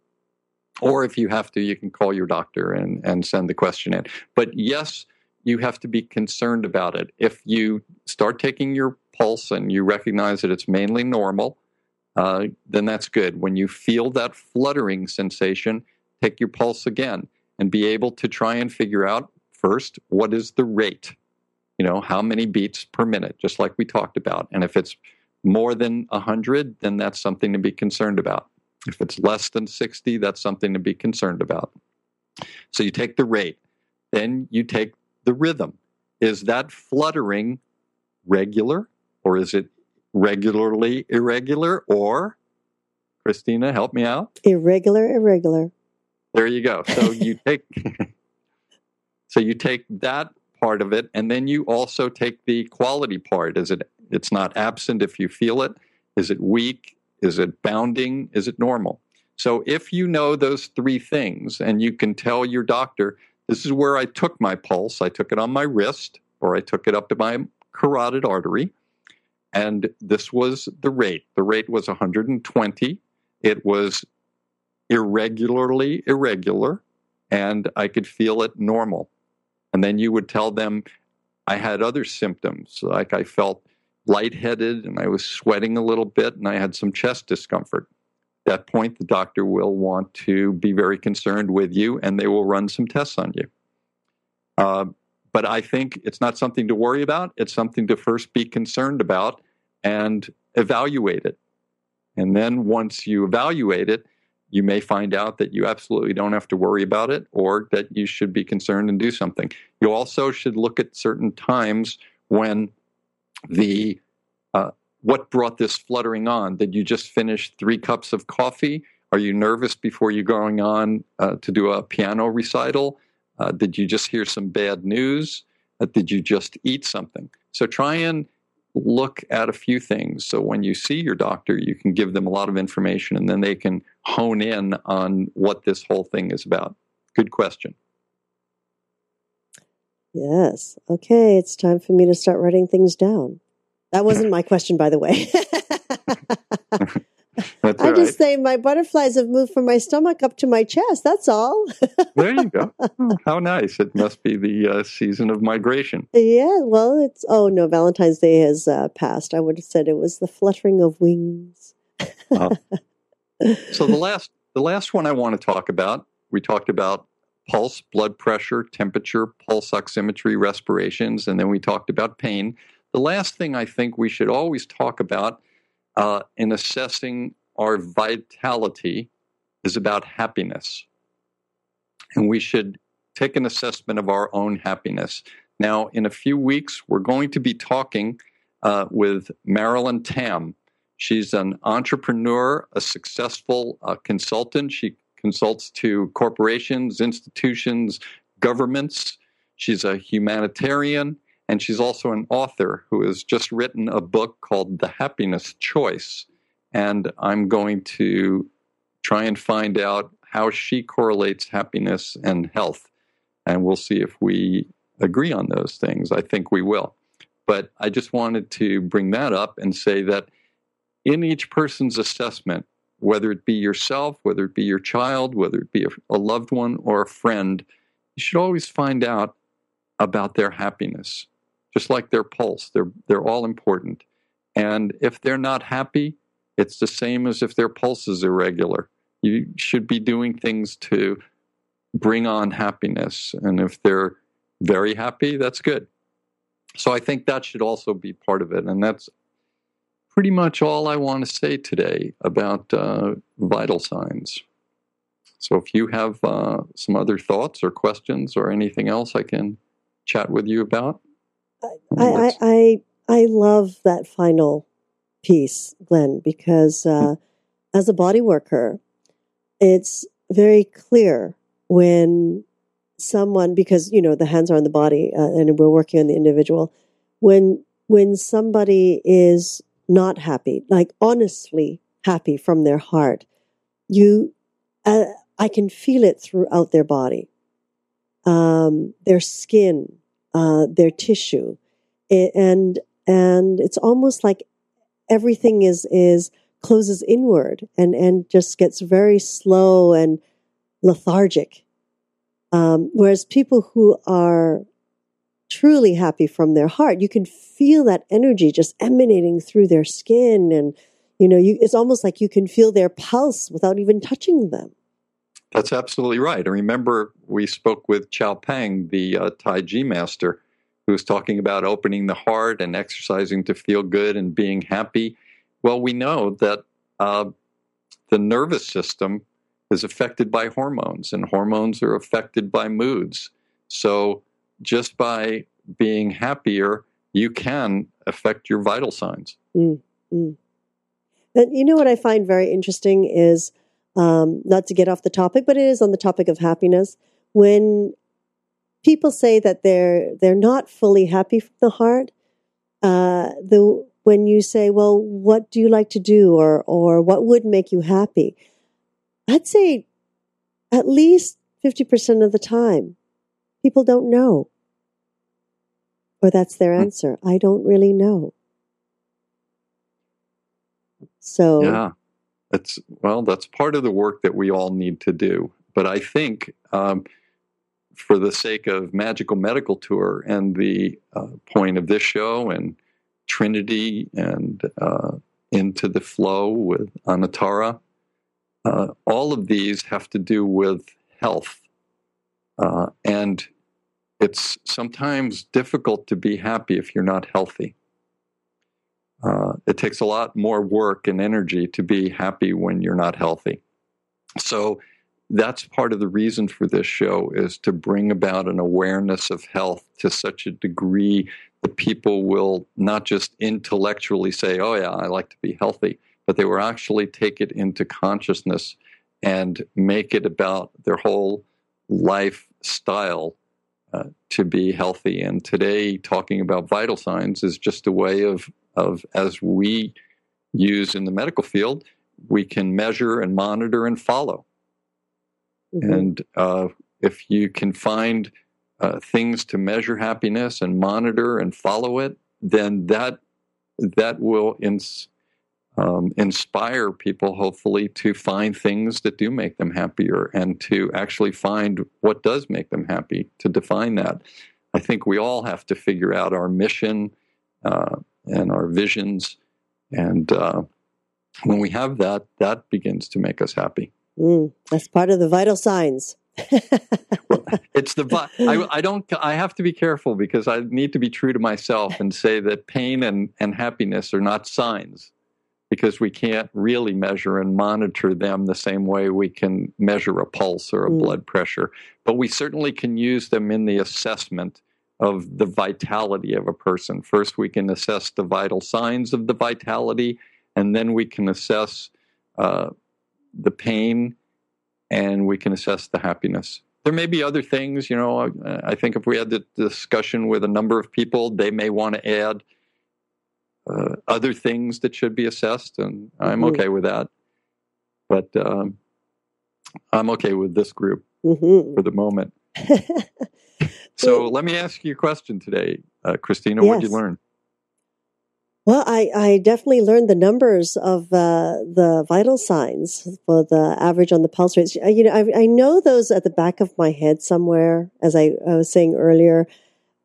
Or if you have to, you can call your doctor and, and send the question in. But yes, you have to be concerned about it. If you start taking your pulse and you recognize that it's mainly normal, uh, then that's good. When you feel that fluttering sensation, take your pulse again and be able to try and figure out first what is the rate. You know, how many beats per minute, just like we talked about. And if it's more than 100, then that's something to be concerned about. If it's less than 60, that's something to be concerned about. So you take the rate, then you take the rhythm. Is that fluttering regular or is it regularly irregular or Christina, help me out. Irregular, irregular. There you go. So you take so you take that part of it and then you also take the quality part. Is it it's not absent if you feel it? Is it weak? Is it bounding? Is it normal? So if you know those three things and you can tell your doctor, this is where I took my pulse, I took it on my wrist or I took it up to my carotid artery, and this was the rate. The rate was 120. It was irregularly irregular, and I could feel it normal. And then you would tell them I had other symptoms, like I felt lightheaded and I was sweating a little bit and I had some chest discomfort. At that point, the doctor will want to be very concerned with you and they will run some tests on you. Uh, but I think it's not something to worry about. It's something to first be concerned about and evaluate it. And then once you evaluate it, you may find out that you absolutely don't have to worry about it or that you should be concerned and do something. You also should look at certain times when the uh, what brought this fluttering on? Did you just finish three cups of coffee? Are you nervous before you going on uh, to do a piano recital? Uh, did you just hear some bad news? Uh, did you just eat something? So try and look at a few things. So when you see your doctor, you can give them a lot of information and then they can hone in on what this whole thing is about. Good question. Yes. Okay, it's time for me to start writing things down. That wasn't my question, by the way. I all just say my butterflies have moved from my stomach up to my chest. That's all. There you go. Oh, how nice. It must be the uh, season of migration. yeah, well, it's oh no, Valentine's Day has uh, passed. I would have said it was the fluttering of wings. So the last the last one I want to talk about, we talked about pulse, blood pressure, temperature, pulse oximetry, respirations, and then we talked about pain. The last thing I think we should always talk about uh, in assessing our vitality is about happiness. And we should take an assessment of our own happiness. Now, in a few weeks, we're going to be talking uh, with Marilyn Tam. She's an entrepreneur, a successful uh, consultant. She consults to corporations, institutions, governments. She's a humanitarian, and she's also an author who has just written a book called The Happiness Choice. And I'm going to try and find out how she correlates happiness and health. And we'll see if we agree on those things. I think we will. But I just wanted to bring that up and say that in each person's assessment, whether it be yourself, whether it be your child, whether it be a, a loved one or a friend, you should always find out about their happiness, just like their pulse. They're, they're all important. And if they're not happy, it's the same as if their pulse is irregular. You should be doing things to bring on happiness. And if they're very happy, that's good. So I think that should also be part of it. And that's pretty much all I want to say today about uh, vital signs. So if you have uh, some other thoughts or questions or anything else I can chat with you about, I, I, I, I love that final piece, Glenn, because uh, as a body worker, it's very clear when someone, because you know the hands are on the body, uh, and we're working on the individual. When when somebody is not happy, like honestly happy from their heart, you, uh, I can feel it throughout their body, um, their skin, uh, their tissue, and and it's almost like everything is is closes inward and and just gets very slow and lethargic. Um, whereas people who are truly happy from their heart, you can feel that energy just emanating through their skin, and you know, you, it's almost like you can feel their pulse without even touching them. That's absolutely right. And remember, we spoke with Chao Pang, the uh, Tai Chi master, who was talking about opening the heart and exercising to feel good and being happy. Well, we know that uh, the nervous system is affected by hormones, and hormones are affected by moods. So, just by being happier, you can affect your vital signs. Mm, mm. And you know what I find very interesting is um, not to get off the topic, but it is on the topic of happiness. When people say that they're they're not fully happy from the heart, uh, the when you say, "Well, what do you like to do?" or or what would make you happy, I'd say at least fifty percent of the time, people don't know, or that's their hmm. answer. I don't really know. So yeah, that's well, that's part of the work that we all need to do. But I think. Um, for the sake of Magical Medical Tour and the uh, point of this show and Trinity and uh, Into the Flow with Anatara. Uh, all of these have to do with health. Uh, and it's sometimes difficult to be happy if you're not healthy. Uh, it takes a lot more work and energy to be happy when you're not healthy. So that's part of the reason for this show is to bring about an awareness of health to such a degree that people will not just intellectually say, oh, yeah, I like to be healthy, but they will actually take it into consciousness and make it about their whole lifestyle uh, to be healthy. And today, talking about vital signs is just a way of, of, as we use in the medical field, we can measure and monitor and follow. Mm-hmm. And uh, if you can find uh, things to measure happiness and monitor and follow it, then that that will ins, um, inspire people, hopefully, to find things that do make them happier and to actually find what does make them happy. To define that, I think we all have to figure out our mission uh, and our visions, and uh, when we have that, that begins to make us happy. Mm, that's part of the vital signs. it's the I, I don't I have to be careful because I need to be true to myself and say that pain and, and happiness are not signs because we can't really measure and monitor them the same way we can measure a pulse or a mm. blood pressure. But we certainly can use them in the assessment of the vitality of a person. First, we can assess the vital signs of the vitality, and then we can assess uh, the pain and we can assess the happiness. There may be other things, you know. I think if we had the discussion with a number of people, they may want to add uh, other things that should be assessed, and I'm mm-hmm. okay with that. But um, I'm okay with this group mm-hmm. for the moment. so let me ask you a question today, uh, Christina. Yes. What did you learn? Well, I, I definitely learned the numbers of uh, the vital signs for the average on the pulse rates. You know, I, I know those at the back of my head somewhere, as I, I was saying earlier,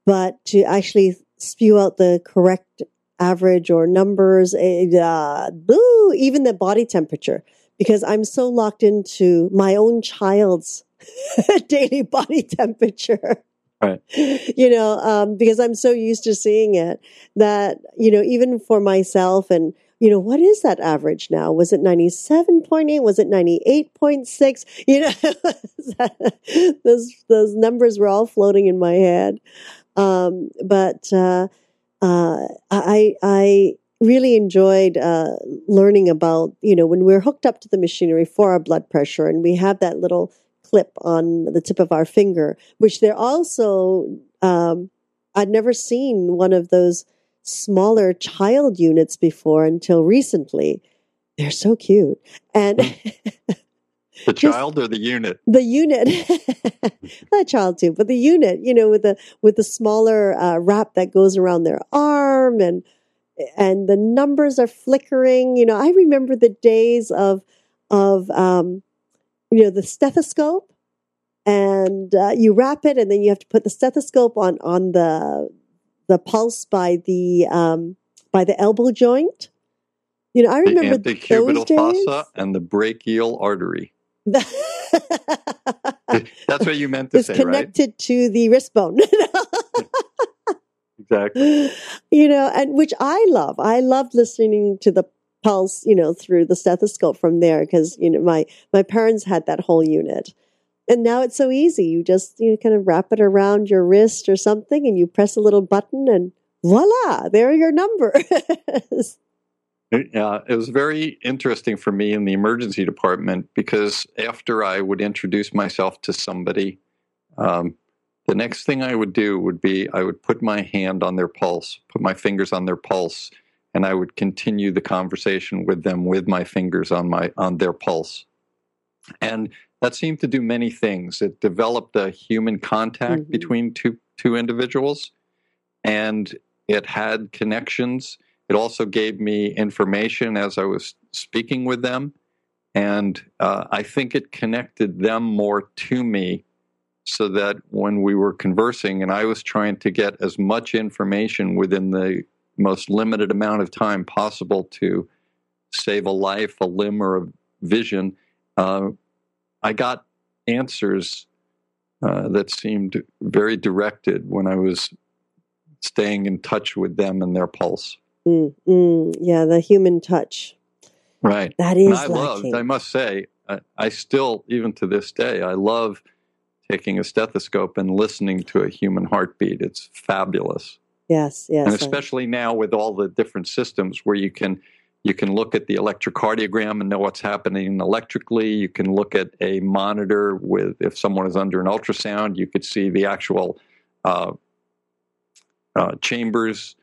but to actually spew out the correct average or numbers, eh, uh, boo, even the body temperature, because I'm so locked into my own child's daily body temperature. Right. You know, um, because I'm so used to seeing it that, you know, even for myself and, you know, what is that average now? Was it 97.8? Was it 98.6? You know, those, those numbers were all floating in my head. Um, but, uh, uh, I, I really enjoyed, uh, learning about, you know, when we're hooked up to the machinery for our blood pressure and we have that little clip on the tip of our finger, which they're also, um, I'd never seen one of those smaller child units before until recently. They're so cute. And the child or the unit? The unit. the child too, but the unit, you know, with the with the smaller uh, wrap that goes around their arm and and the numbers are flickering. You know, I remember the days of of um, you know, the stethoscope and uh, you wrap it and then you have to put the stethoscope on, on the, the pulse by the, um, by the elbow joint. You know, I remember the antecubital fossa and the brachial artery. That's what you meant to say, right? it's say, connected right? to the wrist bone. exactly. You know, and which I love. I love listening to the pulse, you know, through the stethoscope from there because you know my my parents had that whole unit. And now it's so easy. You just you know, kind of wrap it around your wrist or something and you press a little button and voila, there are your numbers. Yeah, it was very interesting for me in the emergency department because after I would introduce myself to somebody, um, the next thing I would do would be I would put my hand on their pulse, put my fingers on their pulse, and I would continue the conversation with them with my fingers on my on their pulse. And that seemed to do many things. It developed a human contact mm-hmm. between two two individuals, and it had connections. It also gave me information as I was speaking with them, and uh, I think it connected them more to me so that when we were conversing and I was trying to get as much information within the most limited amount of time possible to save a life, a limb, or a vision, uh, I got answers uh, that seemed very directed when I was staying in touch with them and their pulse. Mm, mm, yeah, the human touch. Right. That is. And I love. I must say, I, I still, even to this day, I love taking a stethoscope and listening to a human heartbeat. It's fabulous. Yes, yes. And especially now with all the different systems where you can you can look at the electrocardiogram and know what's happening electrically. You can look at a monitor with if someone is under an ultrasound, you could see the actual uh, uh, chambers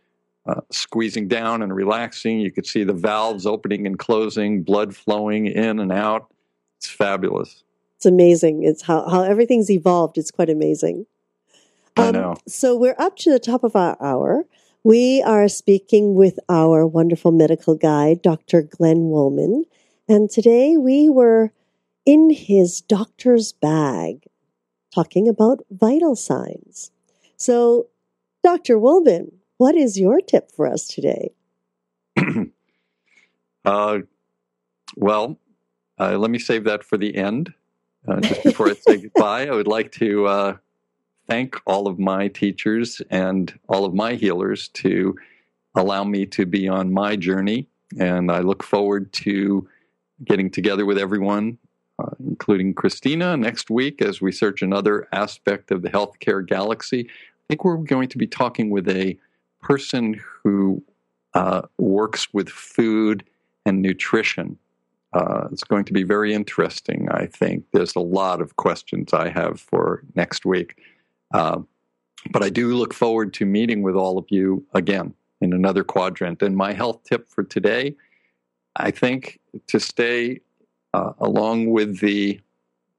uh, squeezing down and relaxing. You could see the valves opening and closing, blood flowing in and out. It's fabulous it's amazing. It's how, how everything's evolved. It's quite amazing. Um, I know. So we're up to the top of our hour. We are speaking with our wonderful medical guide, Dr. Glenn Woolman. And today we were in his doctor's bag talking about vital signs. So, Dr. Woolman, what is your tip for us today? uh, well, uh, let me save that for the end. Uh, just before I say goodbye, I would like to uh, thank all of my teachers and all of my healers to allow me to be on my journey. And I look forward to getting together with everyone, uh, including Christina, next week as we search another aspect of the healthcare galaxy. I think we're going to be talking with a person who uh, works with food and nutrition uh, it's going to be very interesting, I think. There's a lot of questions I have for next week. Uh, but I do look forward to meeting with all of you again in another quadrant. And my health tip for today, I think to stay uh, along with the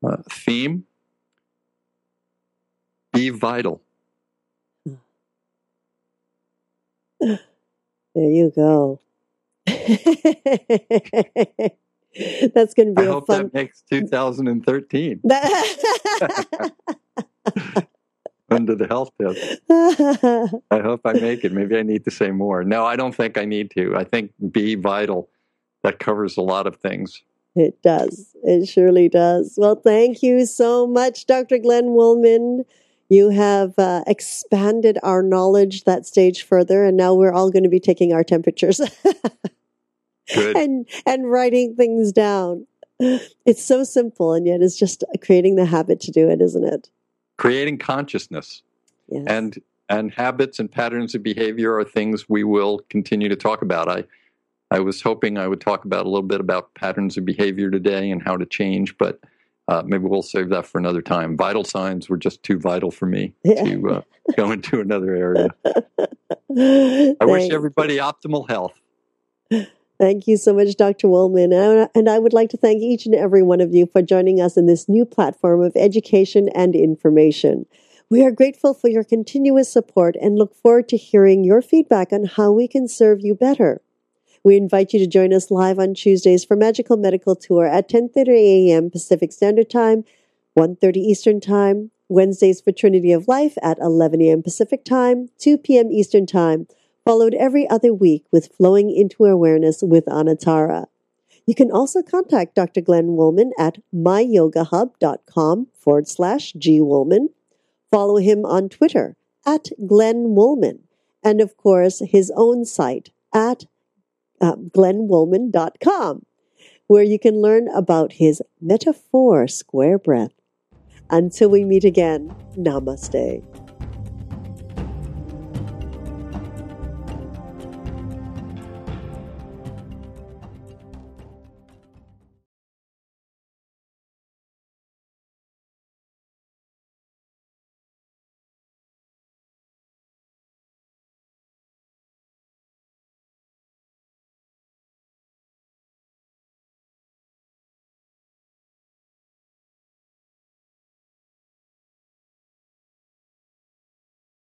uh, theme, be vital. There you go. That's going to be I hope fun. that makes 2013. Under the health tip. I hope I make it. Maybe I need to say more. No, I don't think I need to. I think be vital. That covers a lot of things. It does. It surely does. Well, thank you so much, Dr. Glenn Woolman. You have uh, expanded our knowledge that stage further, and now we're all going to be taking our temperatures. Good. and and writing things down. It's so simple, and yet it's just creating the habit to do it, isn't it? Creating consciousness, yes. and and habits and patterns of behavior are things we will continue to talk about. I I was hoping I would talk about a little bit about patterns of behavior today and how to change, but uh, maybe we'll save that for another time. Vital signs were just too vital for me yeah. to uh, go into another area. I wish everybody optimal health. Thank you so much, Dr. Woolman. And I would like to thank each and every one of you for joining us in this new platform of education and information. We are grateful for your continuous support and look forward to hearing your feedback on how we can serve you better. We invite you to join us live on Tuesdays for Magical Medical Tour at 10:30 a.m. Pacific Standard Time, 1:30 Eastern Time, Wednesdays for Trinity of Life at 11 a.m. Pacific Time, 2 p.m. Eastern Time followed every other week with Flowing into Awareness with Anatara. You can also contact Dr. Glenn Woolman at myyogahub.com forward slash G Woolman. Follow him on Twitter at Glenn Woolman. And of course, his own site at uh, where you can learn about his Metaphor Square Breath. Until we meet again, namaste.